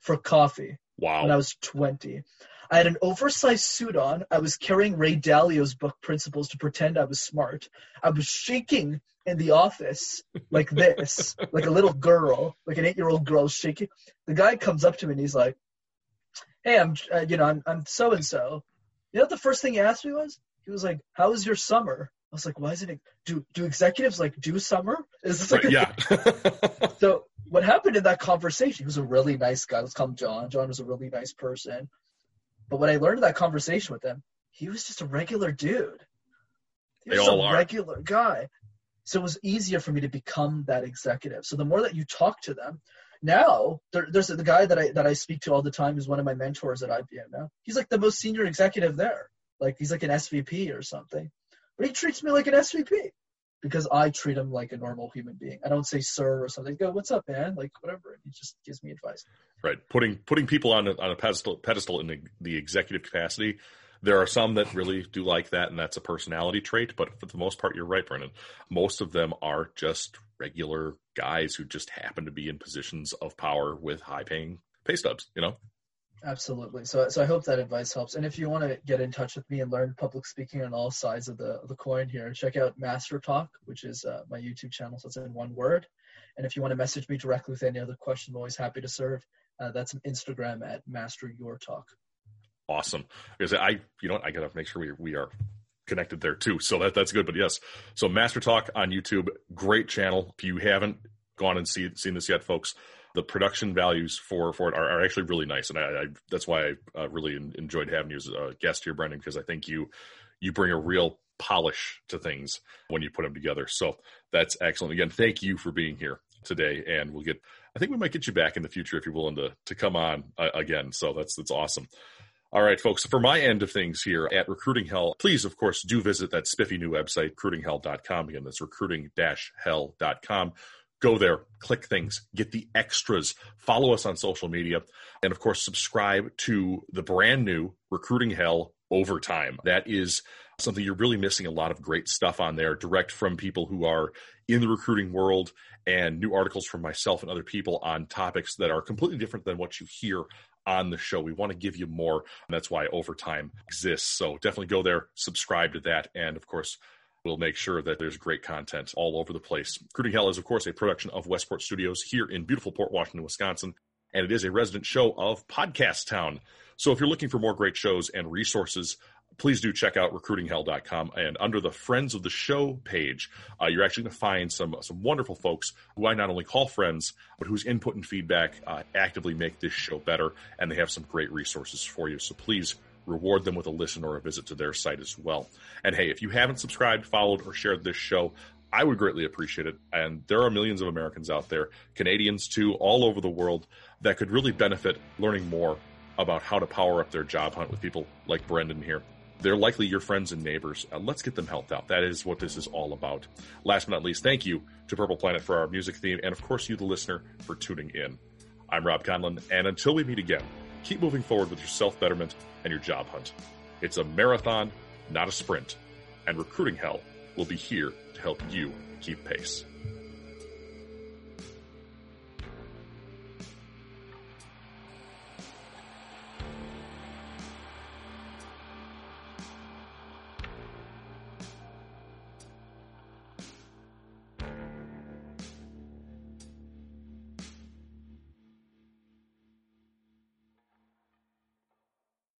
for coffee. Wow. When I was 20. I had an oversized suit on. I was carrying Ray Dalio's book Principles to pretend I was smart. I was shaking in the office like this, like a little girl, like an eight-year-old girl shaking. The guy comes up to me and he's like, "Hey, I'm, uh, you know, I'm, I'm so and so." You know what the first thing he asked me was? He was like, "How was your summer?" I was like, why is it? Do do executives like do summer? Is this like right, yeah? so what happened in that conversation? He was a really nice guy. Let's call him John. John was a really nice person. But when I learned in that conversation with him, he was just a regular dude. He was they all a are. regular guy. So it was easier for me to become that executive. So the more that you talk to them, now there, there's the guy that I that I speak to all the time is one of my mentors at IBM now. He's like the most senior executive there. Like he's like an SVP or something but he treats me like an SVP because I treat him like a normal human being. I don't say sir or something. Go, what's up, man? Like whatever. And he just gives me advice. Right, putting putting people on a, on a pedestal pedestal in the, the executive capacity. There are some that really do like that, and that's a personality trait. But for the most part, you're right, Brenden. Most of them are just regular guys who just happen to be in positions of power with high paying pay stubs. You know. Absolutely. So, so I hope that advice helps. And if you want to get in touch with me and learn public speaking on all sides of the, the coin here, check out MasterTalk, which is uh, my YouTube channel. So it's in one word. And if you want to message me directly with any other question, I'm always happy to serve. Uh, that's Instagram at Master Your Talk. Awesome. Because I, you know, what, I gotta make sure we we are connected there too. So that that's good. But yes, so MasterTalk on YouTube, great channel. If you haven't gone and see, seen this yet, folks, the production values for for it are, are actually really nice, and I, I that's why I uh, really enjoyed having you as a guest here, Brenden, because I think you you bring a real polish to things when you put them together. So that's excellent. Again, thank you for being here today, and we'll get. I think we might get you back in the future if you're willing to to come on uh, again. So that's that's awesome. All right, folks. For my end of things here at Recruiting Hell, please, of course, do visit that spiffy new website, recruitinghell.com. Again, that's recruiting-hell.com go there, click things, get the extras, follow us on social media, and of course, subscribe to the brand new Recruiting Hell Overtime. That is something you're really missing a lot of great stuff on there, direct from people who are in the recruiting world and new articles from myself and other people on topics that are completely different than what you hear on the show. We want to give you more, and that's why Overtime exists. So definitely go there, subscribe to that, and of course, We'll make sure that there's great content all over the place. Recruiting Hell is, of course, a production of Westport Studios here in beautiful Port Washington, Wisconsin, and it is a resident show of Podcast Town. So if you're looking for more great shows and resources, please do check out recruitinghell.com. And under the Friends of the Show page, uh, you're actually going to find some some wonderful folks who I not only call friends, but whose input and feedback uh, actively make this show better. And they have some great resources for you. So please reward them with a listen or a visit to their site as well. And hey, if you haven't subscribed, followed, or shared this show, I would greatly appreciate it. And there are millions of Americans out there, Canadians too, all over the world, that could really benefit learning more about how to power up their job hunt with people like Brenden here. They're likely your friends and neighbors. Uh, let's get them helped out. That is what this is all about. Last but not least, thank you to Purple Planet for our music theme, and of course, you, the listener, for tuning in. I'm Robb Conlon, and until we meet again, keep moving forward with your self betterment and your job hunt. It's a marathon, not a sprint, and Recruiting Hell will be here to help you keep pace.